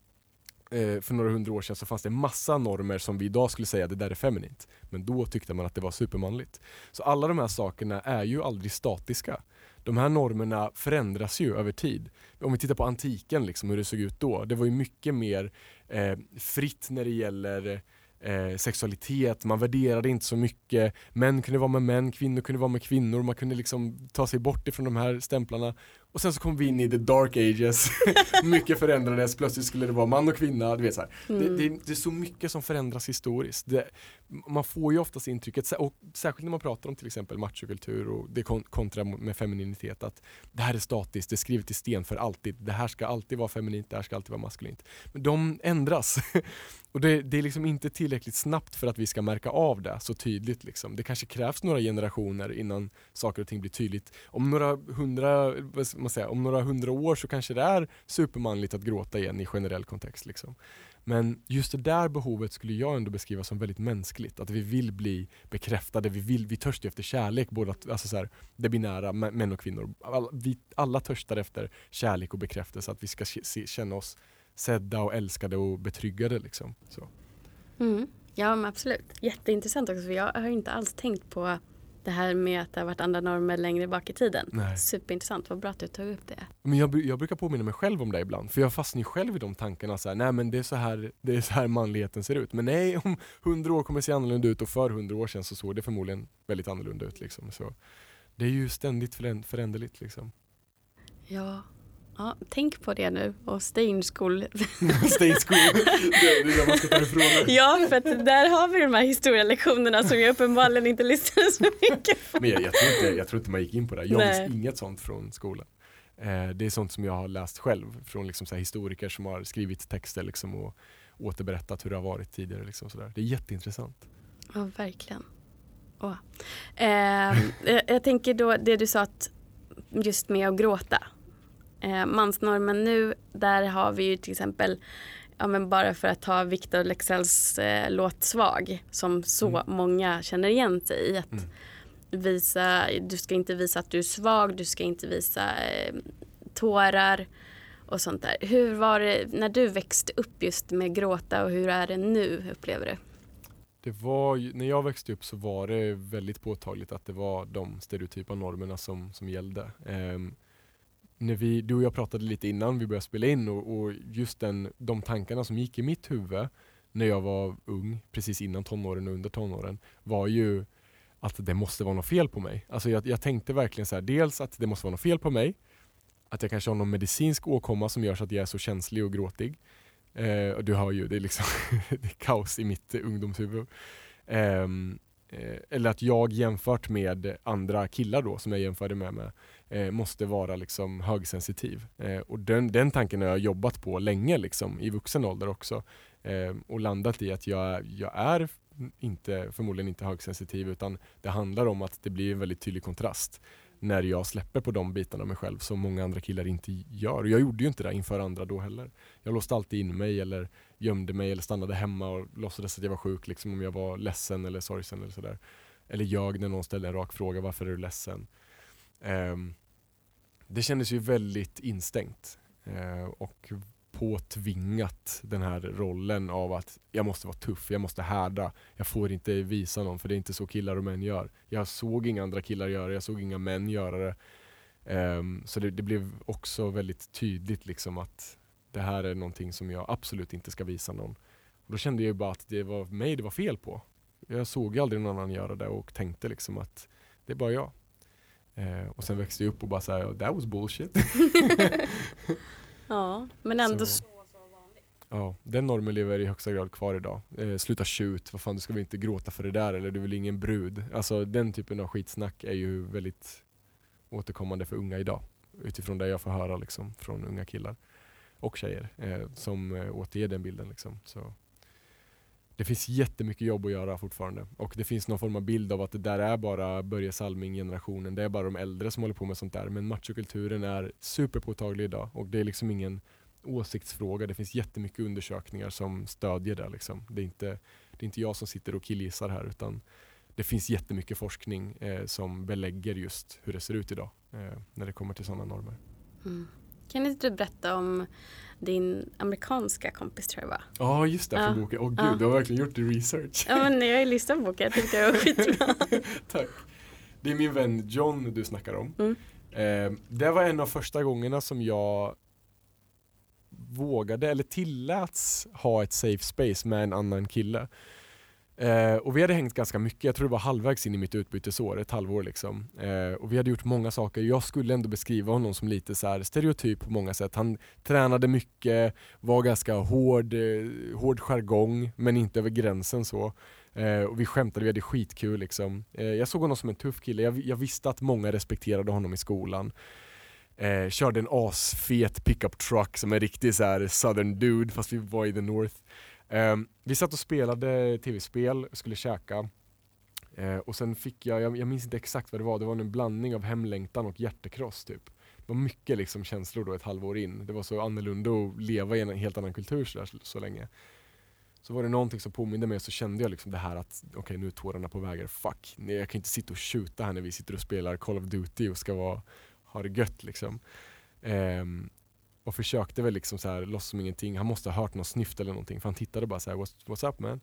Eh, för några hundra år sedan så fanns det massa normer som vi idag skulle säga det där är feminint. Men då tyckte man att det var supermanligt. Så alla de här sakerna är ju aldrig statiska. De här normerna förändras ju över tid. Om vi tittar på antiken, liksom, hur det såg ut då. Det var ju mycket mer eh, fritt när det gäller eh, sexualitet, man värderade inte så mycket. Män kunde vara med män, kvinnor kunde vara med kvinnor. Man kunde liksom ta sig bort ifrån de här stämplarna. Och sen så kom vi in i the dark ages. mycket förändrades, plötsligt skulle det vara man och kvinna. Du vet, så mm. det, det, det, är så mycket som förändras historiskt. Det, man får ju oftast intrycket, och särskilt när man pratar om till exempel machokultur och det kontra med femininitet, att det här är statiskt, det är skrivet i sten för alltid. Det här ska alltid vara feminint, det här ska alltid vara maskulint. Men de ändras. och det, det, är liksom inte tillräckligt snabbt för att vi ska märka av det så tydligt. Liksom. Det kanske krävs några generationer innan saker och ting blir tydligt. Om några hundra man säga, om några hundra år så kanske det är supermanligt att gråta igen i generell kontext. Liksom. Men just det där behovet skulle jag ändå beskriva som väldigt mänskligt. Att vi vill bli bekräftade, vi, vill, vi törstar efter kärlek, både att, alltså så här, det binära, män och kvinnor. All, vi alla törstar efter kärlek och bekräftelse, att vi ska se, känna oss sedda och älskade och betryggade. Liksom. Så. Mm. Ja men absolut, jätteintressant också för jag har inte alls tänkt på det här med att det har varit andra normer längre bak i tiden. Nej. Superintressant, vad bra att du tog upp det. Men jag, jag brukar påminna mig själv om det ibland, för jag fastnar ju själv i de tankarna. Så här, nej men det är, så här, det är så här manligheten ser ut. Men nej, om hundra år kommer det se annorlunda ut och för hundra år sedan så såg det förmodligen väldigt annorlunda ut. Liksom. Så det är ju ständigt föränderligt. Liksom. Ja, Ja, tänk på det nu och stay in school. stay in school, det är det man ska ta ifrån Ja, för att där har vi de här historielektionerna som jag uppenbarligen inte lyssnade så mycket på. Men jag, jag, tror inte, jag tror inte man gick in på det. Jag visste inget sånt från skolan. Eh, det är sånt som jag har läst själv från liksom så historiker som har skrivit texter liksom och återberättat hur det har varit tidigare. Liksom så där. Det är jätteintressant. Ja, verkligen. Oh. Eh, jag tänker då det du sa att just med att gråta Eh, mansnormen nu, där har vi ju till exempel ja, men bara för att ta Victor Leksells eh, låt Svag som så mm. många känner igen sig i. Att mm. visa, du ska inte visa att du är svag, du ska inte visa eh, tårar och sånt där. Hur var det när du växte upp just med gråta och hur är det nu upplever du? Det var, när jag växte upp så var det väldigt påtagligt att det var de stereotypa normerna som, som gällde. Um, när vi, du och jag pratade lite innan vi började spela in och, och, just den, de tankarna som gick i mitt huvud när jag var ung, precis innan tonåren och under tonåren, var ju att det måste vara något fel på mig. Alltså jag, jag tänkte verkligen så här, dels att det måste vara något fel på mig, att jag kanske har någon medicinsk åkomma som gör så att jag är så känslig och gråtig. Eh, och du hör ju, det är liksom det är kaos i mitt ungdomshuvud. Ehm, eh, eller att jag jämfört med andra killar då som jag jämförde med, med eh, måste vara liksom högsensitiv. Eh, och den, den tanken har jag jobbat på länge liksom, i vuxen ålder också. eh, och landat i att jag, jag är inte, förmodligen inte högsensitiv utan det handlar om att det blir en väldigt tydlig kontrast när jag släpper på de bitarna av mig själv som många andra killar inte gör. Och jag gjorde ju inte det inför andra då heller. Jag låste alltid in mig eller gömde mig eller stannade hemma och låtsades att jag var sjuk liksom om jag var ledsen eller sorgsen eller sådär. Eller jag när någon ställde en rak fråga, varför är du ledsen? Ehm, det kändes ju väldigt instängt. Eh, och påtvingat den här rollen av att jag måste vara tuff, jag måste härda, jag får inte visa någon för det är inte så killar och män gör. Jag såg inga andra killar göra det, jag såg inga män göra det. Um, så det, det, blev också väldigt tydligt liksom att det här är någonting som jag absolut inte ska visa någon. Och då kände jag bara att det var mig det var fel på. Jag såg aldrig någon annan göra det och tänkte liksom att det är bara jag. Uh, och sen växte jag upp och bara såhär, that was bullshit. Ja, men ändå så. Ja, den normen lever i högsta grad kvar idag. Eh, sluta tjut, vad fan du ska väl inte gråta för det där eller du är väl ingen brud. Alltså den typen av skitsnack är ju väldigt återkommande för unga idag. Utifrån det jag får höra liksom, från unga killar och tjejer eh, som eh, återger den bilden. Liksom. Så det finns jättemycket jobb att göra fortfarande och det finns någon form av bild av att det där är bara Börje Salming-generationen. Det är bara de äldre som håller på med sånt där. Men machokulturen är superpåtaglig idag och det är liksom ingen åsiktsfråga. Det finns jättemycket undersökningar som stödjer det. Liksom. Det, är inte, det är inte jag som sitter och killgissar här utan det finns jättemycket forskning eh, som belägger just hur det ser ut idag eh, när det kommer till sådana normer. Mm. Kan inte du berätta om din amerikanska kompis tror jag va? Ja just det, för ja. boken. Åh gud, ja. du har verkligen gjort din research. Ja men jag har ju lyssnat på boken, jag tyckte det var skitbra. Tack. Det är min vän John du snackar om. Mm. Eh, det var en av första gångerna som jag vågade eller tilläts ha ett safe space med en annan kille. Eh, och vi hade hängt ganska mycket, jag tror det var halvvägs in i mitt utbytesår, ett halvår liksom. Eh, och vi hade gjort många saker. Jag skulle ändå beskriva honom som lite så här stereotyp på många sätt. Han tränade mycket, var ganska hård, eh, hård jargong, men inte över gränsen så. Eh, och vi skämtade, vi hade skitkul liksom. Eh, jag såg honom som en tuff kille, jag, jag visste att många respekterade honom i skolan. Eh, körde en asfet pickup truck som en riktig så här southern dude fast vi var i the north. Um, vi satt och spelade tv-spel, skulle käka. Uh, och sen fick jag, jag, jag, minns inte exakt vad det var, det var en blandning av hemlängtan och hjärtekross typ. Det var mycket liksom känslor då ett halvår in. Det var så annorlunda att leva i en helt annan kultur så, där, så, så länge. Så var det någonting som påminde mig så kände jag liksom det här att okej okay, nu är tårarna på väg. Fuck, nej, jag kan inte sitta och tjuta här när vi sitter och spelar Call of Duty och ska vara, ha det gött liksom. Um, och försökte väl liksom så här, låtsas som ingenting. Han måste ha hört någon snyft eller någonting för han tittade bara så här, what's, what's up man?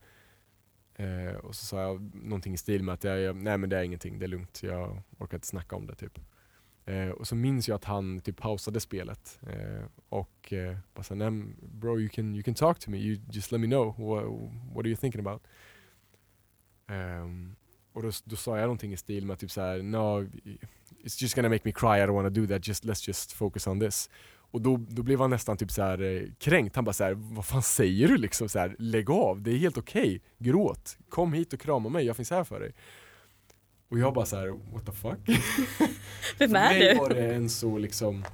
Eh, och så sa jag någonting i stil med att jag, jag, nej men det är ingenting, det är lugnt, jag orkar inte snacka om det typ. Eh, och så minns jag att han typ pausade spelet eh, och eh, bara sa, nej bro you can, you can talk to me, you just let me know, what, what are you thinking about? Ehm, och då, då sa jag någonting i stil med typ så här, no, it's just gonna make me cry, I don't wanna do that, just, let's just focus on this. Och då, då blev han nästan typ så här, eh, kränkt. Han bara så här, vad fan säger du liksom? Så här, Lägg av, det är helt okej. Okay. Gråt. Kom hit och krama mig, jag finns här för dig. Och jag bara så här, what the fuck? Vem är du? var det en så liksom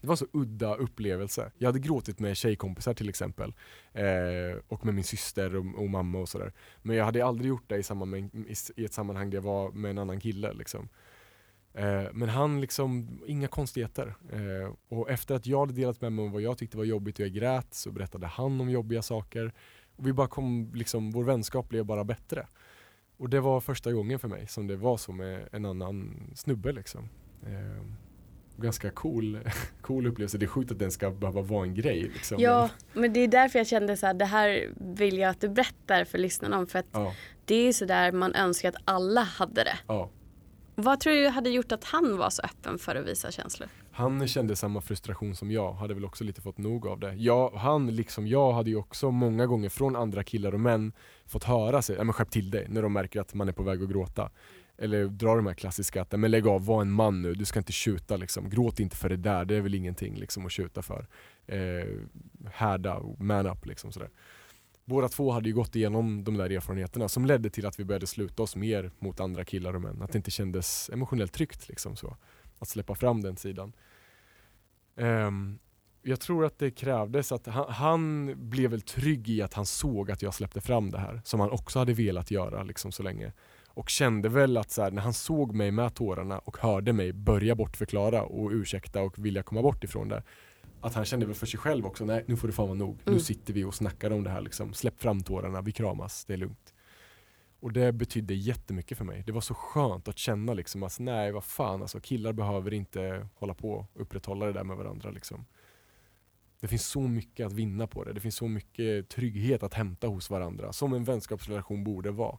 det var en så udda upplevelse. Jag hade gråtit med tjejkompisar till exempel. Eh, och med min syster och, och mamma och sådär. Men jag hade aldrig gjort det i, med, i, i, ett sammanhang där jag var med en annan kille. Liksom. Eh, men han liksom, inga konstigheter. Eh, och efter att jag hade delat med mig om vad jag tyckte var jobbigt och jag grät så berättade han om jobbiga saker. Och vi bara kom, liksom, vår vänskap blev bara bättre. Och det var första gången för mig som det var så med en annan snubbe liksom. Eh, ganska cool, cool upplevelse. Det är sjukt att den ska behöva vara en grej. Liksom. Ja, men det är därför jag kände så här, det här vill jag att du berättar för lyssnarna om. För att Ja, det är så där man önskar att alla hade det. ja. Vad tror du hade gjort att han var så öppen för att visa känslor? Han kände samma frustration som jag, hade väl också lite fått nog av det. Jag, han, liksom jag, hade ju också många gånger från andra killar och män fått höra sig, ja men skärp till dig, när de märker att man är på väg att gråta. Eller dra de här klassiska, att men lägg av, var en man nu, du ska inte tjuta liksom. Gråt inte för det där, det är väl ingenting liksom att tjuta för. Eh, härda, man up liksom sådär. Båda två hade ju gått igenom de där erfarenheterna som ledde till att vi började sluta oss mer mot andra killar och män. Att det inte kändes emotionellt tryggt liksom så. Att släppa fram den sidan. Um, jag tror att det krävdes att han, han blev väl trygg i att han såg att jag släppte fram det här som han också hade velat göra liksom så länge. Och kände väl att så här, när han såg mig med tårarna och hörde mig börja bortförklara och ursäkta och vilja komma bort ifrån det. Att han kände väl för sig själv också, nej nu får det fan vara nog. Nu Mm. sitter vi och snackar om det här liksom. Släpp fram tårarna, vi kramas, det är lugnt. Och det betydde jättemycket för mig. Det var så skönt att känna liksom att nej vad fan alltså killar behöver inte hålla på och upprätthålla det där med varandra liksom. Det finns så mycket att vinna på det. Det finns så mycket trygghet att hämta hos varandra som en vänskapsrelation borde vara.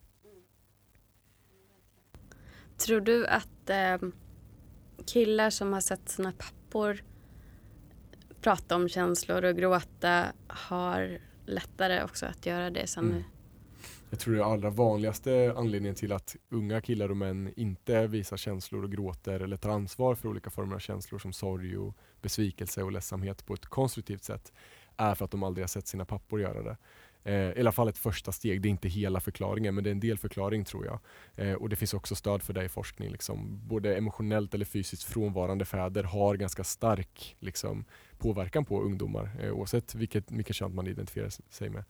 Tror du att eh, killar som har sett sina pappor prata om känslor och gråta har lättare också att göra det sen Mm. Jag tror det allra vanligaste anledningen till att unga killar och män inte visar känslor och gråter eller tar ansvar för olika former av känslor som sorg och besvikelse och ledsamhet på ett konstruktivt sätt är för att de aldrig har sett sina pappor göra det. Eh, I alla fall ett första steg, det är inte hela förklaringen men det är en delförklaring tror jag. Eh, och det finns också stöd för det i forskning. Liksom. Både emotionellt eller fysiskt frånvarande fäder har ganska stark liksom, påverkan på ungdomar eh, oavsett vilket, vilket kön man identifierar sig med.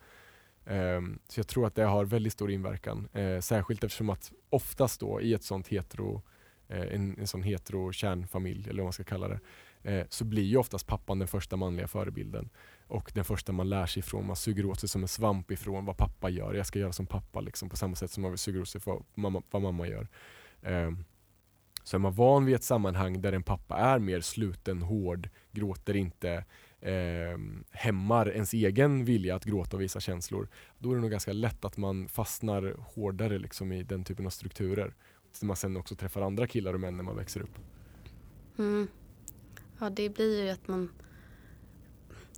Ehm, så jag tror att det har väldigt stor inverkan. Eh, särskilt eftersom att oftast då i ett sånt hetero, eh, en, en sån hetero kärnfamilj eller vad man ska kalla det, eh, så blir ju oftast pappan den första manliga förebilden. Och den första man lär sig ifrån. Man suger åt sig som en svamp ifrån vad pappa gör. Jag ska göra som pappa liksom, på samma sätt som man suger åt sig för mamma, vad mamma gör. Ehm, så är man van vid ett sammanhang där en pappa är mer sluten, hård, gråter inte, eh, hämmar ens egen vilja att gråta och visa känslor, då är det nog ganska lätt att man fastnar hårdare liksom i den typen av strukturer. Så man sen också träffar andra killar och män när man växer upp. Mm. Ja, det blir ju att man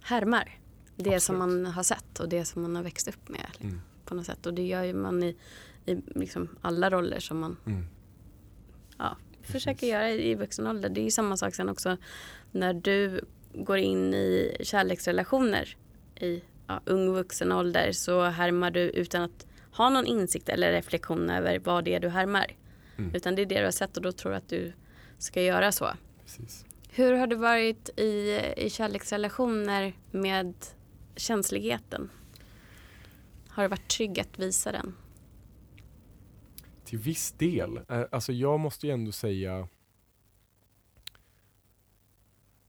härmar det som Absolut. man har sett och det som man har växt upp med Mm. på något sätt. Och det gör ju man i, i liksom alla roller som man Mm. Försöker göra i, vuxen ålder. Det är ju samma sak sen också när du går in i kärleksrelationer i ja, ung vuxen ålder så härmar du utan att ha någon insikt eller reflektion över vad det är du härmar. Mm. Utan det är det du har sett och då tror du att du ska göra så. Precis. Hur har det varit i, i kärleksrelationer med känsligheten? Har det varit trygg att visa den? Till viss del. Eh, alltså jag måste ju ändå säga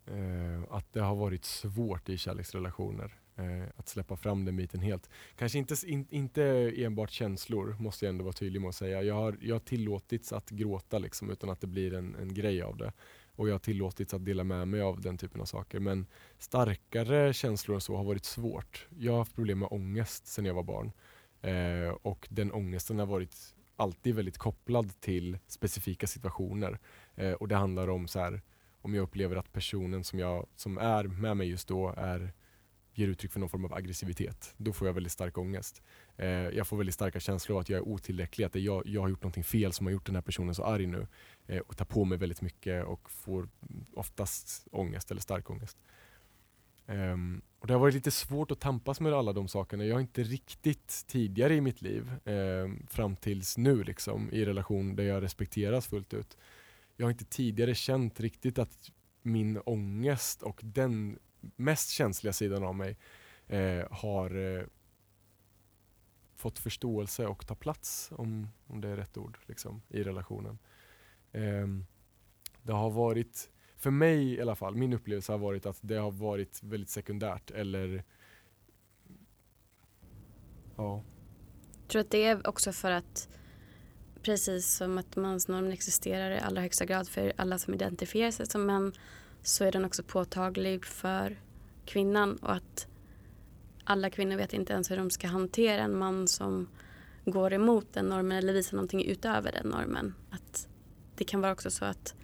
eh, att det har varit svårt i kärleksrelationer. Eh, att släppa fram den biten helt. Kanske inte, in, inte enbart känslor, måste jag ändå vara tydlig med att säga. Jag har, jag har tillåtits att gråta liksom, utan att det blir en, en grej av det. Och jag har tillåtits att dela med mig av den typen av saker. Men starkare känslor än så har varit svårt. Jag har haft problem med ångest sedan jag var barn. Eh, och den ångesten har varit alltid väldigt kopplad till specifika situationer. Eh, och det handlar om så här, om jag upplever att personen som, jag, som är med mig just då är, ger uttryck för någon form av aggressivitet. Då får jag väldigt stark ångest. Eh, jag får väldigt starka känslor av att jag är otillräcklig, att jag, jag har gjort någonting fel som har gjort den här personen så arg nu. Eh, och tar på mig väldigt mycket och får oftast ångest eller stark ångest. Um, och det har varit lite svårt att tampas med alla de sakerna. Jag har inte riktigt tidigare i mitt liv, um, fram tills nu liksom, i relation där jag respekteras fullt ut. Jag har inte tidigare känt riktigt att min ångest och den mest känsliga sidan av mig uh, har uh, fått förståelse och ta plats, om, om det är rätt ord, liksom, i relationen. Um, det har varit, för mig i alla fall, min upplevelse har varit att det har varit väldigt sekundärt eller ja. Jag tror att det är också för att precis som att mansnormen existerar i allra högsta grad för alla som identifierar sig som män så är den också påtaglig för kvinnan och att alla kvinnor vet inte ens hur de ska hantera en man som går emot den normen eller visar någonting utöver den normen. Att det kan vara också så att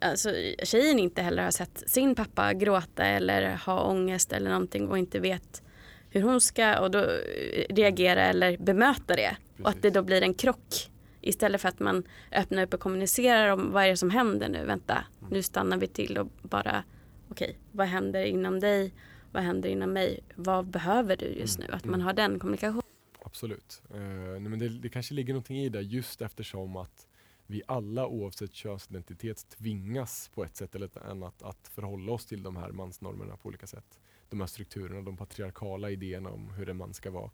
alltså, tjejen inte heller har sett sin pappa gråta eller ha ångest eller någonting och inte vet hur hon ska och då eh, reagera eller bemöta det. Precis. Och att det då blir en krock istället för att man öppnar upp och kommunicerar om vad är det som händer nu, vänta, mm. nu stannar vi till och bara okej, okay, vad händer inom dig, vad händer inom mig, vad behöver du just mm. nu? Att man mm. har den kommunikationen. Absolut. Nej, men det, det kanske ligger någonting i det just eftersom att vi alla oavsett könsidentitet tvingas på ett sätt eller ett annat att förhålla oss till de här mansnormerna på olika sätt. De här strukturerna, de patriarkala idéerna om hur en man ska vara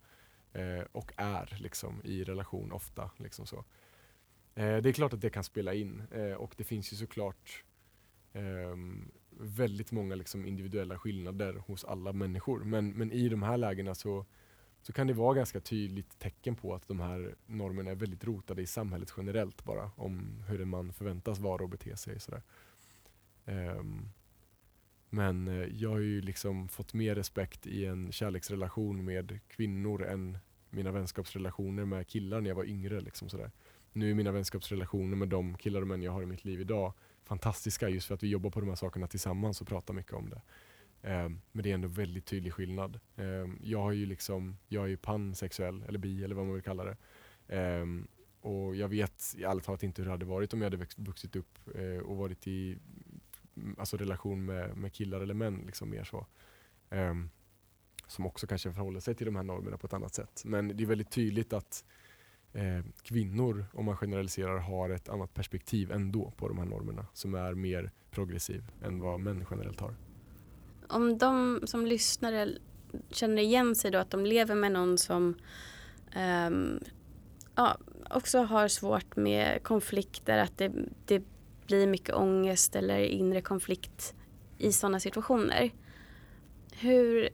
eh, och är liksom, i relation ofta. Liksom så. Eh, det är klart att det kan spela in eh, och det finns ju såklart ehm, väldigt många liksom, individuella skillnader hos alla människor. Men, men i de här lägena så så kan det vara ganska tydligt tecken på att de här normerna är väldigt rotade i samhället generellt bara om hur en man förväntas vara och bete sig. Sådär. Um, men eh, jag har ju liksom fått mer respekt i en kärleksrelation med kvinnor än mina vänskapsrelationer med killar när jag var yngre. Liksom sådär. Nu är mina vänskapsrelationer med de killar och män jag har i mitt liv idag fantastiska just för att vi jobbar på de här sakerna tillsammans och pratar mycket om det. Ehm, men det är ändå väldigt tydlig skillnad. Ehm, jag, har ju liksom, jag är ju pansexuell, eller bi eller vad man vill kalla det. Ehm, och jag vet i alla talat inte hur det hade varit om jag hade vuxit upp eh, och varit i mm, alltså, relation med, med killar eller män. Liksom mer så. som också kanske förhåller sig till de här normerna på ett annat sätt. Men det är väldigt tydligt att eh, kvinnor, om man generaliserar, har ett annat perspektiv ändå på de här normerna som är mer progressiv än vad män generellt har om de som lyssnar känner igen sig då att de lever med någon som um, ja, också har svårt med konflikter, att det, det blir mycket ångest eller inre konflikt i sådana situationer. Hur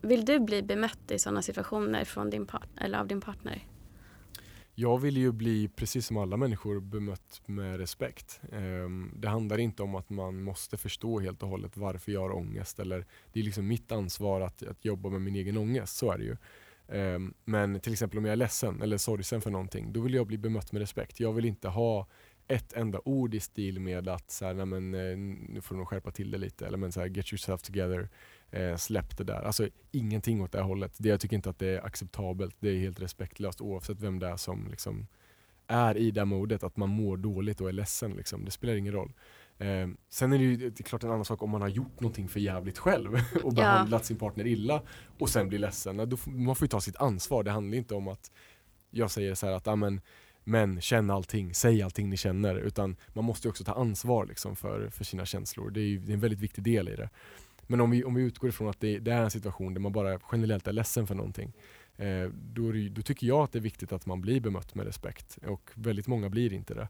vill du bli bemött i sådana situationer från din part eller av din partner? Jag vill ju bli, precis som alla människor, bemött med respekt. Ehm, det handlar inte om att man måste förstå helt och hållet varför jag har ångest. Eller, det är liksom mitt ansvar att, att jobba med min egen ångest, så är det ju. Ehm, men till exempel om jag är ledsen eller sorgsen för någonting, då vill jag bli bemött med respekt. Jag vill inte ha ett enda ord i stil med att så här, nej men, eh, nu får du nog skärpa till det lite, eller men så här, get yourself together, eh, släpp det där. Alltså ingenting åt det hållet. Det, jag tycker inte att det är acceptabelt. Det är helt respektlöst oavsett vem det är som liksom, är i det modet, att man mår dåligt och är ledsen. Liksom. Det spelar ingen roll. Eh, sen är det ju det är klart en annan sak om man har gjort någonting för jävligt själv och behandlat ja. sin partner illa och sen blir ledsen. Då, man får ju ta sitt ansvar. Det handlar inte om att jag säger så att amen, men känn allting, säg allting ni känner. Utan man måste också ta ansvar liksom för, för sina känslor. Det är, ju, det är en väldigt viktig del i det. Men om vi, om vi utgår ifrån att det, det är en situation där man bara generellt är ledsen för någonting. Eh, då, det, då, tycker jag att det är viktigt att man blir bemött med respekt. Och väldigt många blir inte det.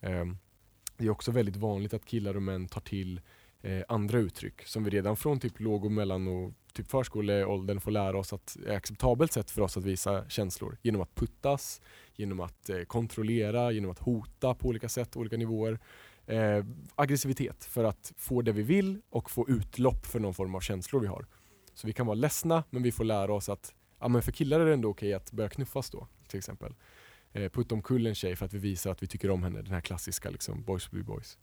Eh, det är också väldigt vanligt att killar och män tar till eh, andra uttryck som vi redan från typ låg och mellan och typ förskoleåldern får lära oss att det är acceptabelt sätt för oss att visa känslor. Genom att puttas, genom att eh, kontrollera, genom att hota på olika sätt, olika nivåer. Eh, aggressivitet för att få det vi vill och få utlopp för någon form av känslor vi har. Så vi kan vara ledsna men vi får lära oss att ja, men för killar är det ändå okej att börja knuffas då till exempel. Eh, putta omkull en tjej för att vi visar att vi tycker om henne. Den här klassiska liksom, boys will be boys.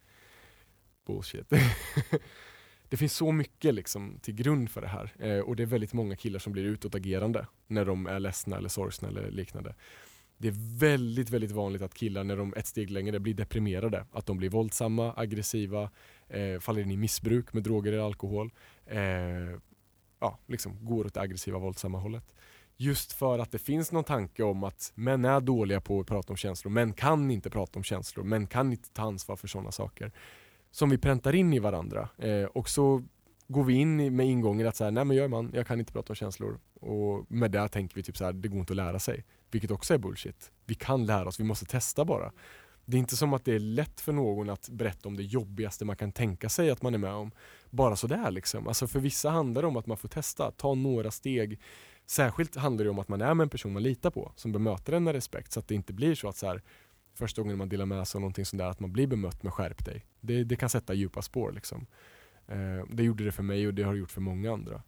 Bullshit. det finns så mycket liksom, till grund för det här eh, och det är väldigt många killar som blir utåtagerande när de är ledsna eller sorgsna eller liknande. Det är väldigt, väldigt vanligt att killar när de ett steg längre blir deprimerade, att de blir våldsamma, aggressiva, eh, faller in i missbruk med droger eller alkohol. Eh, ja, liksom går åt det aggressiva, våldsamma hållet. Just för att det finns någon tanke om att män är dåliga på att prata om känslor, män kan inte prata om känslor, män kan inte ta ansvar för sådana saker. Som vi präntar in i varandra. Eh, och så går vi in med ingången att så här, nej men jag är man, jag kan inte prata om känslor. Och med det tänker vi typ så här, det går inte att lära sig. Vilket också är bullshit. Vi kan lära oss, vi måste testa bara. Det är inte som att det är lätt för någon att berätta om det jobbigaste man kan tänka sig att man är med om. Bara sådär liksom. Alltså för vissa handlar det om att man får testa, ta några steg. Särskilt handlar det om att man är med en person man litar på, som bemöter en med respekt. Så att det inte blir så att så här, första gången man delar med sig av någonting sådär, att man blir bemött med skärp dig. Det, det kan sätta djupa spår. Liksom. Eh, det gjorde det för mig och det har det gjort för många andra.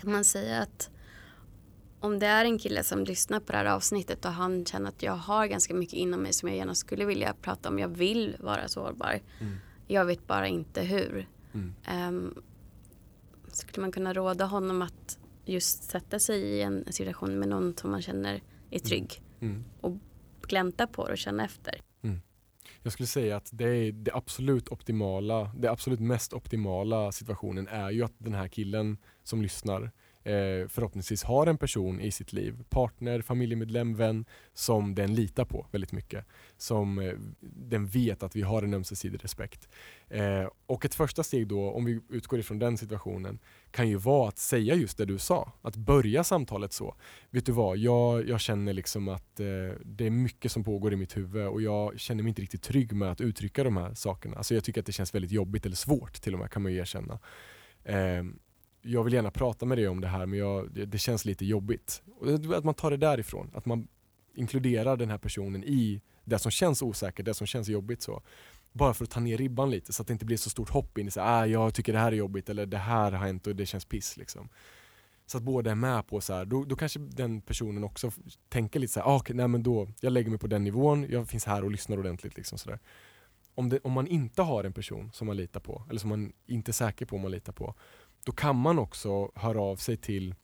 Kan man säga att om det är en kille som lyssnar på det här avsnittet och han känner att jag har ganska mycket inom mig som jag gärna skulle vilja prata om. Jag vill vara sårbar. Mm. Jag vet bara inte hur. Mm. Um, skulle man kunna råda honom att just sätta sig i en situation med någon som man känner är mm. trygg mm. och glänta på det och känna efter? Mm. Jag skulle säga att det är det absolut optimala, det absolut mest optimala situationen är ju att den här killen som lyssnar eh, förhoppningsvis har en person i sitt liv, partner, familjemedlem, vän, som den litar på väldigt mycket. Som eh, den vet att vi har en ömsesidig respekt. Eh, och ett första steg då, om vi utgår ifrån den situationen, kan ju vara att säga just det du sa. Att börja samtalet så. Vet du vad, jag, jag känner liksom att eh, det är mycket som pågår i mitt huvud och jag känner mig inte riktigt trygg med att uttrycka de här sakerna. Alltså jag tycker att det känns väldigt jobbigt eller svårt till och med kan man ju erkänna. Ehm, jag vill gärna prata med dig om det här men jag, det, det, känns lite jobbigt. Och att man tar det därifrån, att man inkluderar den här personen i det som känns osäkert, det som känns jobbigt. så Bara för att ta ner ribban lite så att det inte blir så stort hopp in i så ah, jag tycker det här är jobbigt eller det här har hänt och det känns piss. Liksom. Så att båda är med på så här, då, då kanske den personen också tänker lite så här, ah, okay, nej men då, jag lägger mig på den nivån, jag finns här och lyssnar ordentligt. Liksom, så där. Om, det, om man inte har en person som man litar på, eller som man inte är säker på om man litar på, då kan man också höra av sig till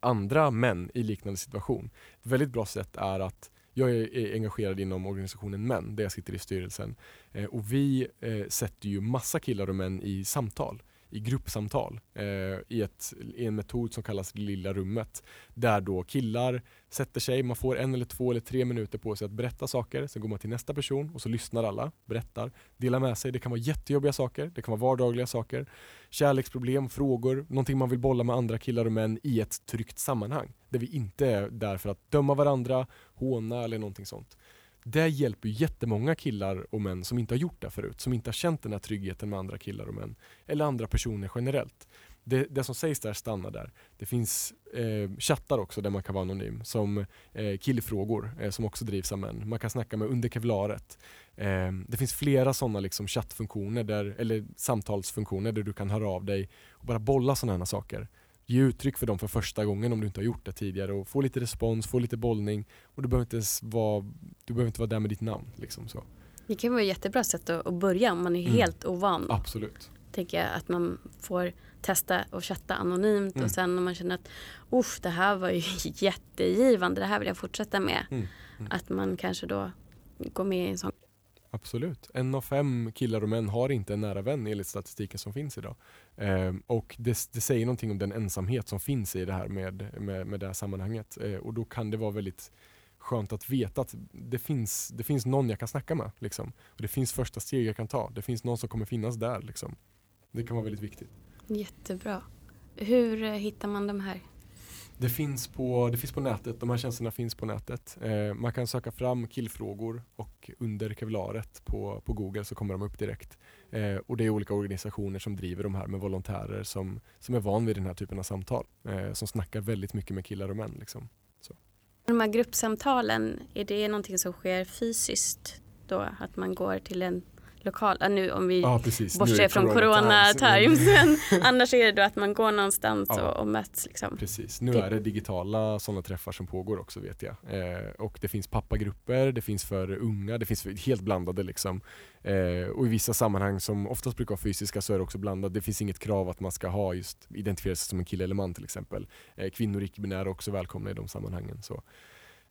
andra män i liknande situation. Ett väldigt bra sätt är att jag är engagerad inom organisationen Män, där jag sitter i styrelsen. Eh, och vi eh, sätter ju massa killar och män i samtal i gruppsamtal eh, i, ett, i en metod som kallas lilla rummet. Där då killar sätter sig, man får en eller två eller tre minuter på sig att berätta saker. Sen går man till nästa person och så lyssnar alla, berättar, delar med sig. Det kan vara jättejobbiga saker, det kan vara vardagliga saker. Kärleksproblem, frågor, någonting man vill bolla med andra killar och män i ett tryggt sammanhang. Där vi inte är där för att döma varandra, håna eller någonting sånt det hjälper jättemånga killar och män som inte har gjort det förut, som inte har känt den här tryggheten med andra killar och män. Eller andra personer generellt. Det, det som sägs där stannar där. Det finns eh, chattar också där man kan vara anonym, som eh, killfrågor eh, som också drivs av män. Man kan snacka med under kevlaret. Eh, det finns flera sådana liksom, chattfunktioner, där, eller samtalsfunktioner där du kan höra av dig och bara bolla sådana här saker ge uttryck för dem för första gången om du inte har gjort det tidigare och få lite respons, få lite bollning och du behöver inte vara, du behöver inte vara där med ditt namn. Liksom så. Det kan vara ett jättebra sätt att börja om man är mm. helt ovan. Absolut. Tänker jag att man får testa och chatta anonymt mm. och sen om man känner att Uff, det här var ju jättegivande, det här vill jag fortsätta med. Mm. mm. Att man kanske då går med i en sån Absolut. En av fem killar och män har inte en nära vän enligt statistiken som finns idag. Eh, och det, det, säger någonting om den ensamhet som finns i det här med, med, med det här sammanhanget. Eh, och då kan det vara väldigt skönt att veta att det finns, det finns någon jag kan snacka med. Liksom. Och det finns första steg jag kan ta. Det finns någon som kommer finnas där. Liksom. Det kan vara väldigt viktigt. Jättebra. Hur eh, hittar man de här? Det finns, på, det finns på nätet, de här tjänsterna finns på nätet. Eh, man kan söka fram killfrågor och under kevlaret på, på Google så kommer de upp direkt. Eh, och det är olika organisationer som driver de här med volontärer som, som är van vid den här typen av samtal. Eh, som snackar väldigt mycket med killar och män. Liksom. Så. De här gruppsamtalen, är det någonting som sker fysiskt då? Att man går till en lokala, nu om vi ja, bortser från corona, times. Men annars är det då att man går någonstans ja. och, och möts. Liksom. Precis, nu det. är det digitala sådana träffar som pågår också vet jag. Eh, och det finns pappagrupper, det finns för unga, det finns helt blandade liksom. Eh, och i vissa sammanhang som oftast brukar vara fysiska så är det också blandat. Det finns inget krav att man ska ha just identifiera sig som en kille eller man till exempel. Eh, kvinnor icke-binära är också välkomna i de sammanhangen. Så.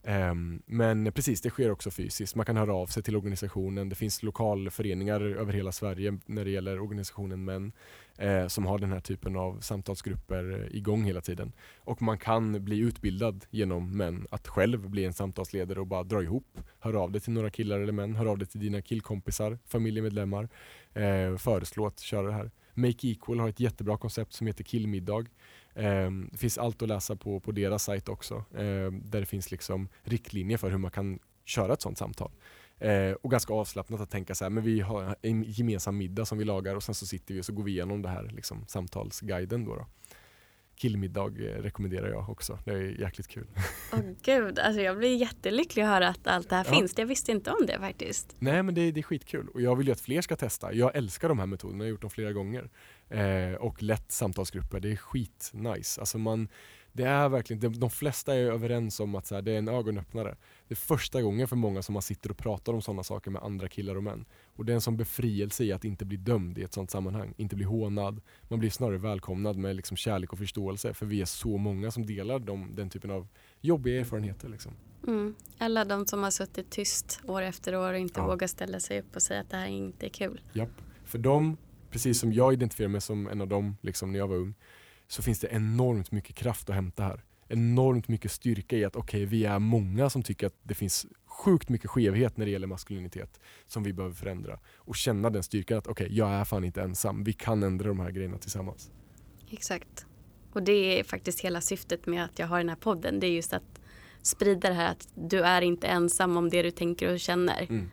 Ehm, men precis, det sker också fysiskt. Man kan höra av sig till organisationen. Det finns lokalföreningar över hela Sverige när det gäller organisationen Män eh, som har den här typen av samtalsgrupper igång hela tiden. Och man kan bli utbildad genom Män att själv bli en samtalsledare och bara dra ihop. Hör av dig till några killar eller män, hör av dig till dina killkompisar, familjemedlemmar. Eh, föreslå att köra det här. Make Equal har ett jättebra koncept som heter Killmiddag. Eh, det finns allt att läsa på, på deras sajt också. Eh, där det finns liksom riktlinjer för hur man kan köra ett sånt samtal. Eh, och ganska avslappnat att tänka så här, men vi har en gemensam middag som vi lagar och sen så sitter vi och så går vi igenom det här liksom, samtalsguiden. Då, då killmiddag eh, rekommenderar jag också. Det är jäkligt kul. Åh oh, gud, alltså jag blir jättelycklig att höra att allt det här ja. finns. Jag visste inte om det faktiskt. Nej men det, det är skitkul och jag vill ju att fler ska testa. Jag älskar de här metoderna, jag har gjort dem flera gånger. Eh, och lätt samtalsgrupper, det är skitnice. Alltså man, det är verkligen, de, de flesta är överens om att så här, det är en ögonöppnare. Det är första gången för många som man sitter och pratar om sådana saker med andra killar och män. Och det är en sån befrielse i att inte bli dömd i ett sånt sammanhang, inte bli hånad. Man blir snarare välkomnad med liksom kärlek och förståelse för vi är så många som delar de, den typen av jobbiga erfarenheter. Liksom. Mm. Alla de som har suttit tyst år efter år och inte ja. vågar ställa sig upp och säga att det här inte är kul. Japp. För dem, precis som jag identifierar mig som en av dem liksom, när jag var ung, så finns det enormt mycket kraft att hämta här. Enormt mycket styrka i att okej, okay, vi är många som tycker att det finns sjukt mycket skevhet när det gäller maskulinitet som vi behöver förändra. Och känna den styrkan att okej, okay, jag är fan inte ensam. Vi kan ändra de här grejerna tillsammans. Exakt. Och det är faktiskt hela syftet med att jag har den här podden. Det är just att sprida det här att du är inte ensam om det du tänker och känner. Mm.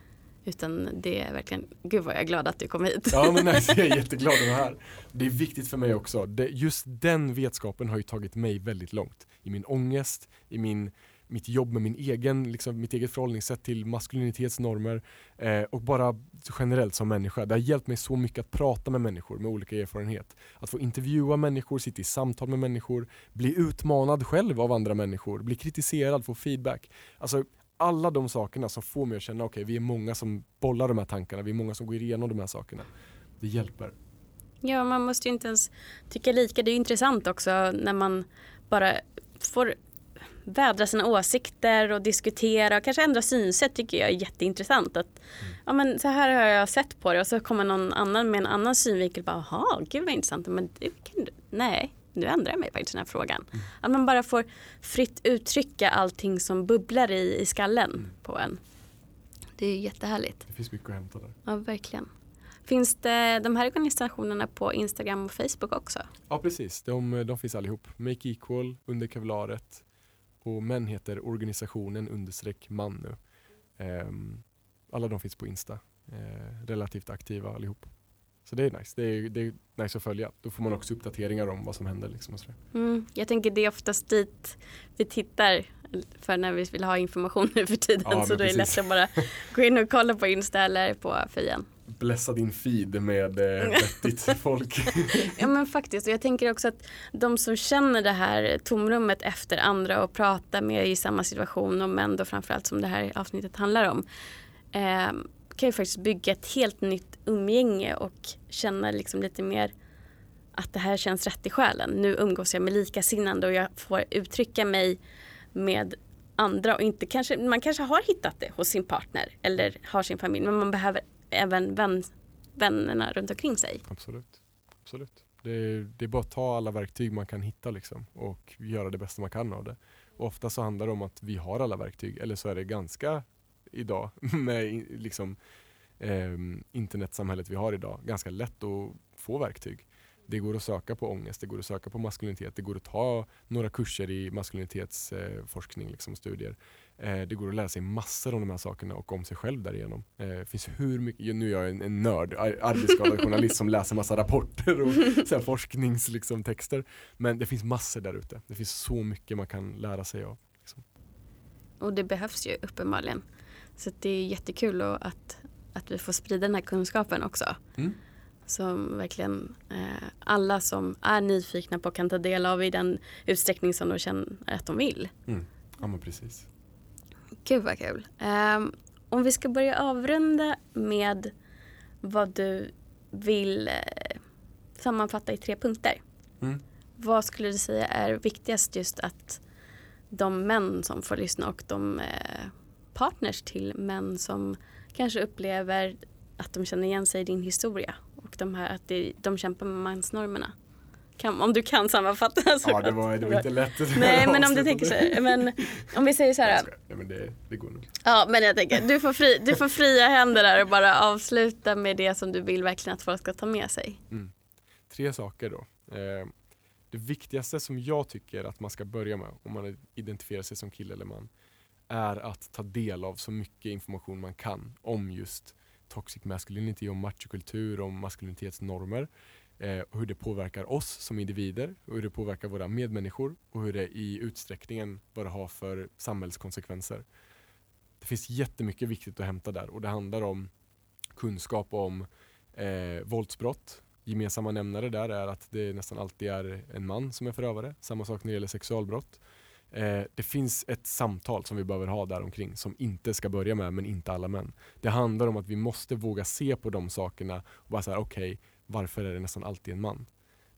Utan det är verkligen, gud vad jag är glad att du kom hit. Ja men nej, jag är jätteglad att vara här. Det är viktigt för mig också. Det, just den vetskapen har ju tagit mig väldigt långt. I min ångest, i min, mitt jobb med min egen, liksom, mitt eget förhållningssätt till maskulinitetsnormer eh, och bara generellt som människa. Det har hjälpt mig så mycket att prata med människor med olika erfarenhet. Att få intervjua människor, sitta i samtal med människor, bli utmanad själv av andra människor, bli kritiserad, få feedback. Alltså alla de sakerna som får mig att känna okej, okay, vi är många som bollar de här tankarna, vi är många som går igenom de här sakerna. Det hjälper. Ja, man måste ju inte ens tycka lika. Det är intressant också när man bara får vädra sina åsikter och diskutera och kanske ändra synsätt tycker jag är jätteintressant. Att, mm. ja, men så här har jag sett på det och så kommer någon annan med en annan synvinkel bara, jaha, gud vad intressant. Men du, kan du, nej, nu ändrar jag mig faktiskt i den här frågan. Mm. Att man bara får fritt uttrycka allting som bubblar i, i skallen mm. på en. Det är jättehärligt. Det finns mycket att hämta där. Ja, verkligen. Finns det de här organisationerna på Instagram och Facebook också? Ja, precis. De, de finns allihop. Make Equal under kevlaret och män heter organisationen understreck man nu. Um, alla de finns på Insta. Uh, relativt aktiva allihop. Så det är nice. Det är, det är nice att följa. Då får man också uppdateringar om vad som händer. Liksom och mm, jag tänker det är oftast dit vi tittar för när vi vill ha information nu för tiden. Ja, så då är det lätt att bara gå in och kolla på Insta eller på Fejan. Blässa din feed med eh, vettigt folk. ja men faktiskt. Och jag tänker också att de som känner det här tomrummet efter andra och pratar med i samma situation och män då framförallt som det här avsnittet handlar om. Eh, kan ju faktiskt bygga ett helt nytt umgänge och känna liksom lite mer att det här känns rätt i själen. Nu umgås jag med likasinnande och jag får uttrycka mig med andra och inte kanske, man kanske har hittat det hos sin partner eller har sin familj men man behöver även vän, vännerna runt omkring sig. Absolut. Absolut. Det är, det är bara att ta alla verktyg man kan hitta liksom, och göra det bästa man kan av det. Och ofta så handlar det om att vi har alla verktyg eller så är det ganska idag med liksom, eh, internetsamhället vi har idag ganska lätt att få verktyg. Det går att söka på ångest, det går att söka på maskulinitet, det går att ta några kurser i maskulinitetsforskning, eh, liksom, studier. Eh, det går att lära sig massor om de här sakerna och om sig själv därigenom. Eh, finns hur mycket, nu är jag en, en nörd, arbetsskadad journalist som läser massa rapporter och forskningstexter. Liksom, Men det finns massor där ute. Det finns så mycket man kan lära sig av. Liksom. Och det behövs ju uppenbarligen. Så det är jättekul att, att vi får sprida den här kunskapen också. Mm. Som verkligen eh, alla som är nyfikna på kan ta del av i den utsträckning som de känner att de vill. Mm. Ja men precis. Gud vad kul. Um, om vi ska börja avrunda med vad du vill eh, sammanfatta i tre punkter. Mm. Vad skulle du säga är viktigast just att de män som får lyssna och de eh, partners till män som kanske upplever att de känner igen sig i din historia och de, här, att det, de kämpar med mansnormerna. Kan, om du kan sammanfatta. Ja, det var, det var inte lätt. Nej, men om du tänker så men om vi säger så här. Ja, men det, det går nog. Ja, men jag tänker, du får, fri, du får fria händer där och bara avsluta med det som du vill verkligen att folk ska ta med sig. Mm. tre saker då. Eh, det viktigaste som jag tycker att man ska börja med om man identifierar sig som kille eller man är att ta del av så mycket information man kan om just toxic masculinity, om machokultur, om maskulinitetsnormer eh, hur det påverkar oss som individer, och hur det påverkar våra medmänniskor och hur det i utsträckningen vad det har för samhällskonsekvenser. Det finns jättemycket viktigt att hämta där och det handlar om kunskap om eh, våldsbrott. Gemensamma nämnare där är att det nästan alltid är en man som är förövare. Samma sak när det gäller sexualbrott. Eh, det finns ett samtal som vi behöver ha där omkring som inte ska börja med men inte alla män. Det handlar om att vi måste våga se på de sakerna och bara säga okej, okay, varför är det nästan alltid en man?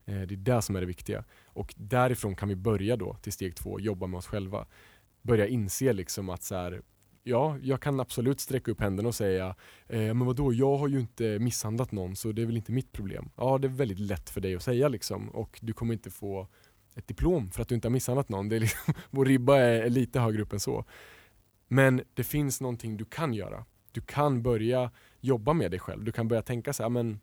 Eh, det är det som är det viktiga. Och därifrån kan vi börja då till steg två, jobba med oss själva. Börja inse liksom att så här, ja, jag kan absolut sträcka upp händerna och säga, eh, men vadå, jag har ju inte misshandlat någon så det är väl inte mitt problem. Ja, det är väldigt lätt för dig att säga liksom och du kommer inte få ett diplom för att du inte har misshandlat någon. Det är liksom, vår ribba är lite högre upp än så. Men det finns någonting du kan göra. Du kan börja jobba med dig själv. Du kan börja tänka så här, men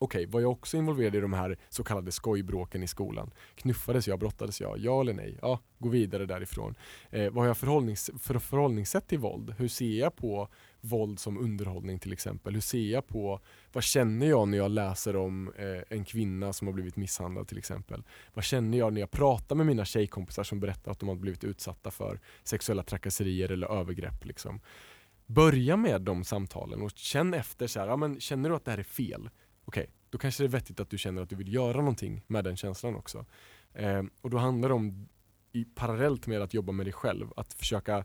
okej, okay, var jag också involverad i de här så kallade skojbråken i skolan? Knuffades jag, brottades jag? Ja eller nej? Ja, gå vidare därifrån. Eh, vad har jag förhållnings för förhållningssätt till våld? Hur ser jag på våld som underhållning till exempel? Hur ser jag på, vad känner jag när jag läser om eh, en kvinna som har blivit misshandlad till exempel? Vad känner jag när jag pratar med mina tjejkompisar som berättar att de har blivit utsatta för sexuella trakasserier eller övergrepp? Liksom? Börja med de samtalen och känn efter, så här, ja, men, känner du att det här är fel? okej, okay, då kanske det är vettigt att du känner att du vill göra någonting med den känslan också. Eh, och då handlar det om, i, parallellt med att jobba med dig själv, att försöka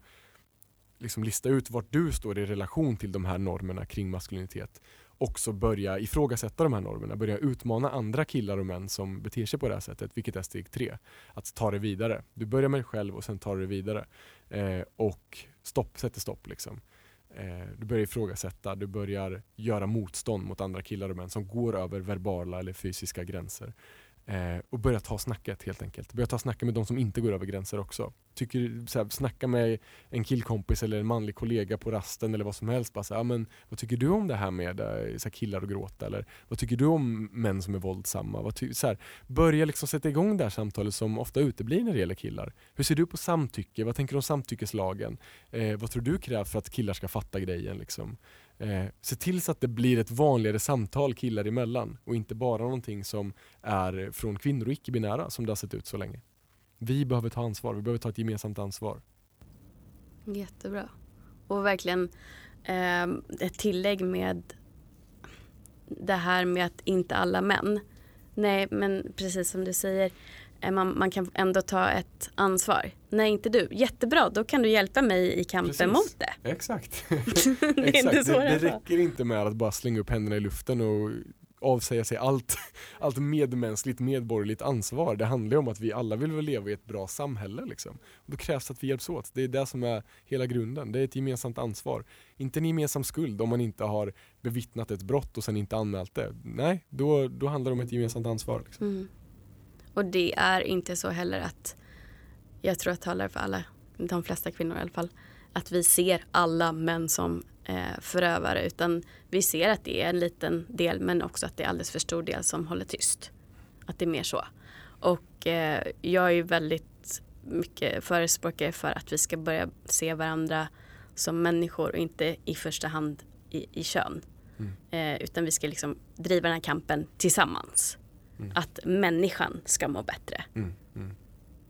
liksom lista ut vart du står i relation till de här normerna kring maskulinitet. Också börja ifrågasätta de här normerna, börja utmana andra killar och män som beter sig på det här sättet, vilket är steg tre. Att ta det vidare. Du börjar med dig själv och sen tar du det vidare. Eh, och stopp, sätter stopp liksom. Eh, du börjar ifrågasätta, du börjar göra motstånd mot andra killar och män som går över verbala eller fysiska gränser. Eh, och börja ta snacket helt enkelt. Börja ta snacket med de som inte går över gränser också. Tycker, så här, snacka med en killkompis eller en manlig kollega på rasten eller vad som helst. Bara så här, men, vad tycker du om det här med eh, så här, killar och gråta? Eller vad tycker du om män som är våldsamma? Vad ty, så här, börja liksom sätta igång det här samtalet som ofta uteblir när det gäller killar. Hur ser du på samtycke? Vad tänker du om samtyckeslagen? Eh, vad tror du krävs för att killar ska fatta grejen? Liksom? Eh, se till så att det blir ett vanligare samtal killar emellan och inte bara någonting som är från kvinnor och icke-binära som det har sett ut så länge. Vi behöver ta ansvar, vi behöver ta ett gemensamt ansvar. Jättebra. Och verkligen eh, ett tillägg med det här med att inte alla män. Nej, men precis som du säger, man, man, kan ändå ta ett ansvar. Nej, inte du. Jättebra, då kan du hjälpa mig i kampen Precis. mot det. Exakt. det, Exakt. Det, det räcker inte med att bara slänga upp händerna i luften och avsäga sig allt, allt medmänskligt medborgerligt ansvar. Det handlar om att vi alla vill leva i ett bra samhälle. Liksom. Och då krävs det att vi hjälps åt. Det är det som är hela grunden. Det är ett gemensamt ansvar. Inte en gemensam skuld om man inte har bevittnat ett brott och sen inte anmält det. Nej, då, då handlar det om ett gemensamt ansvar. Liksom. Mm. Och det är inte så heller att, jag tror att talar för alla, de flesta kvinnor i alla fall, att vi ser alla män som eh, förövare utan vi ser att det är en liten del men också att det är alldeles för stor del som håller tyst. Att det är mer så. Och eh, jag är ju väldigt mycket förespråkare för att vi ska börja se varandra som människor och inte i första hand i, i kön. Mm. Eh, utan vi ska liksom driva den här kampen tillsammans. Mm. Att människan ska må bättre. Mm. Mm.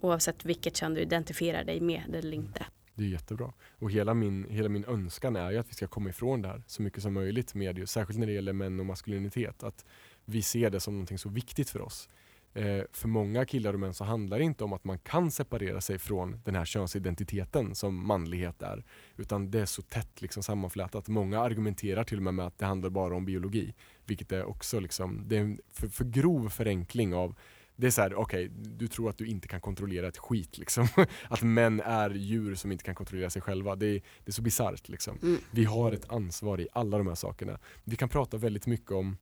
Oavsett vilket kön du identifierar dig med eller inte. Det är jättebra. Och hela min, hela min önskan är ju att vi ska komma ifrån det här så mycket som möjligt med just, särskilt när det gäller män och maskulinitet. Att vi ser det som någonting så viktigt för oss. Eh, för många killar och män så handlar det inte om att man kan separera sig från den här könsidentiteten som manlighet är. Utan det är så tätt liksom sammanflätat. Många argumenterar till och med med att det handlar bara om biologi. Vilket är också liksom, det är en för, för grov förenkling av det är så här, okej, okay, du tror att du inte kan kontrollera ett skit liksom. Att män är djur som inte kan kontrollera sig själva. Det är, det är så bisarrt liksom. Mm. Vi har ett ansvar i alla de här sakerna. Vi kan prata väldigt mycket om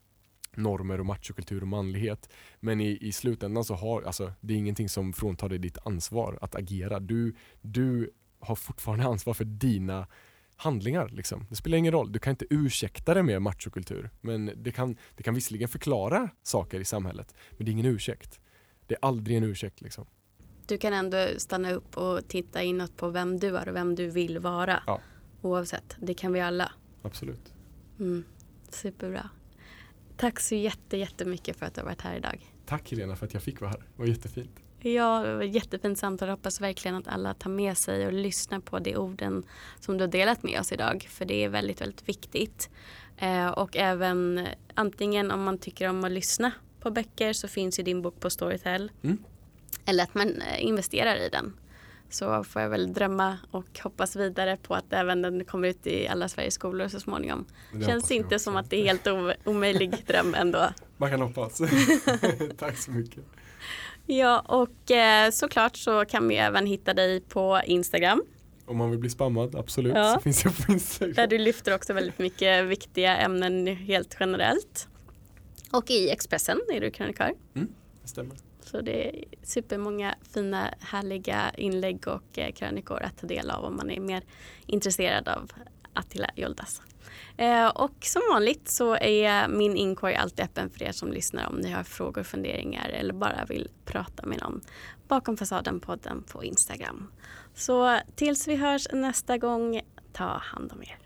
normer och machokultur och manlighet. Men i, i slutändan så har, alltså det är ingenting som fråntar dig ditt ansvar att agera. Du, du har fortfarande ansvar för dina handlingar. Liksom. Det spelar ingen roll, du kan inte ursäkta det med machokultur. Men det kan, det kan visserligen förklara saker i samhället, men det är ingen ursäkt. Det är aldrig en ursäkt. Liksom. Du kan ändå stanna upp och titta inåt på vem du är och vem du vill vara. Ja. Oavsett, det kan vi alla. Absolut. Mm. Superbra. Tack så jätte, jättemycket för att du har varit här idag. Tack Helena för att jag fick vara här. Det var jättefint. Ja, det var ett jättefint samtal. Jag hoppas verkligen att alla tar med sig och lyssnar på de orden som du har delat med oss idag. För det är väldigt, väldigt viktigt. Eh, och även antingen om man tycker om att lyssna på böcker så finns ju din bok på Storytel. Mm. Eller att man eh, investerar i den. Så får jag väl drömma och hoppas vidare på att även den kommer ut i alla Sveriges skolor så småningom. Det Känns inte som att det är helt omöjlig dröm ändå. Man kan hoppas. Tack så mycket. Ja, och eh, såklart så kan vi även hitta dig på Instagram. Om man vill bli spammad, absolut, Ja. så finns jag på Instagram. Där du lyfter också väldigt mycket viktiga ämnen helt generellt. Och i Expressen är du krönikör. Det stämmer. Så det är supermånga fina härliga inlägg och eh, krönikor att ta del av om man är mer intresserad av Attila Yoldas. Eh, och som vanligt så är min inkorg alltid öppen för er som lyssnar om ni har frågor, funderingar eller bara vill prata med någon. Bakom fasaden-podden på Instagram. Så tills vi hörs nästa gång, ta hand om er.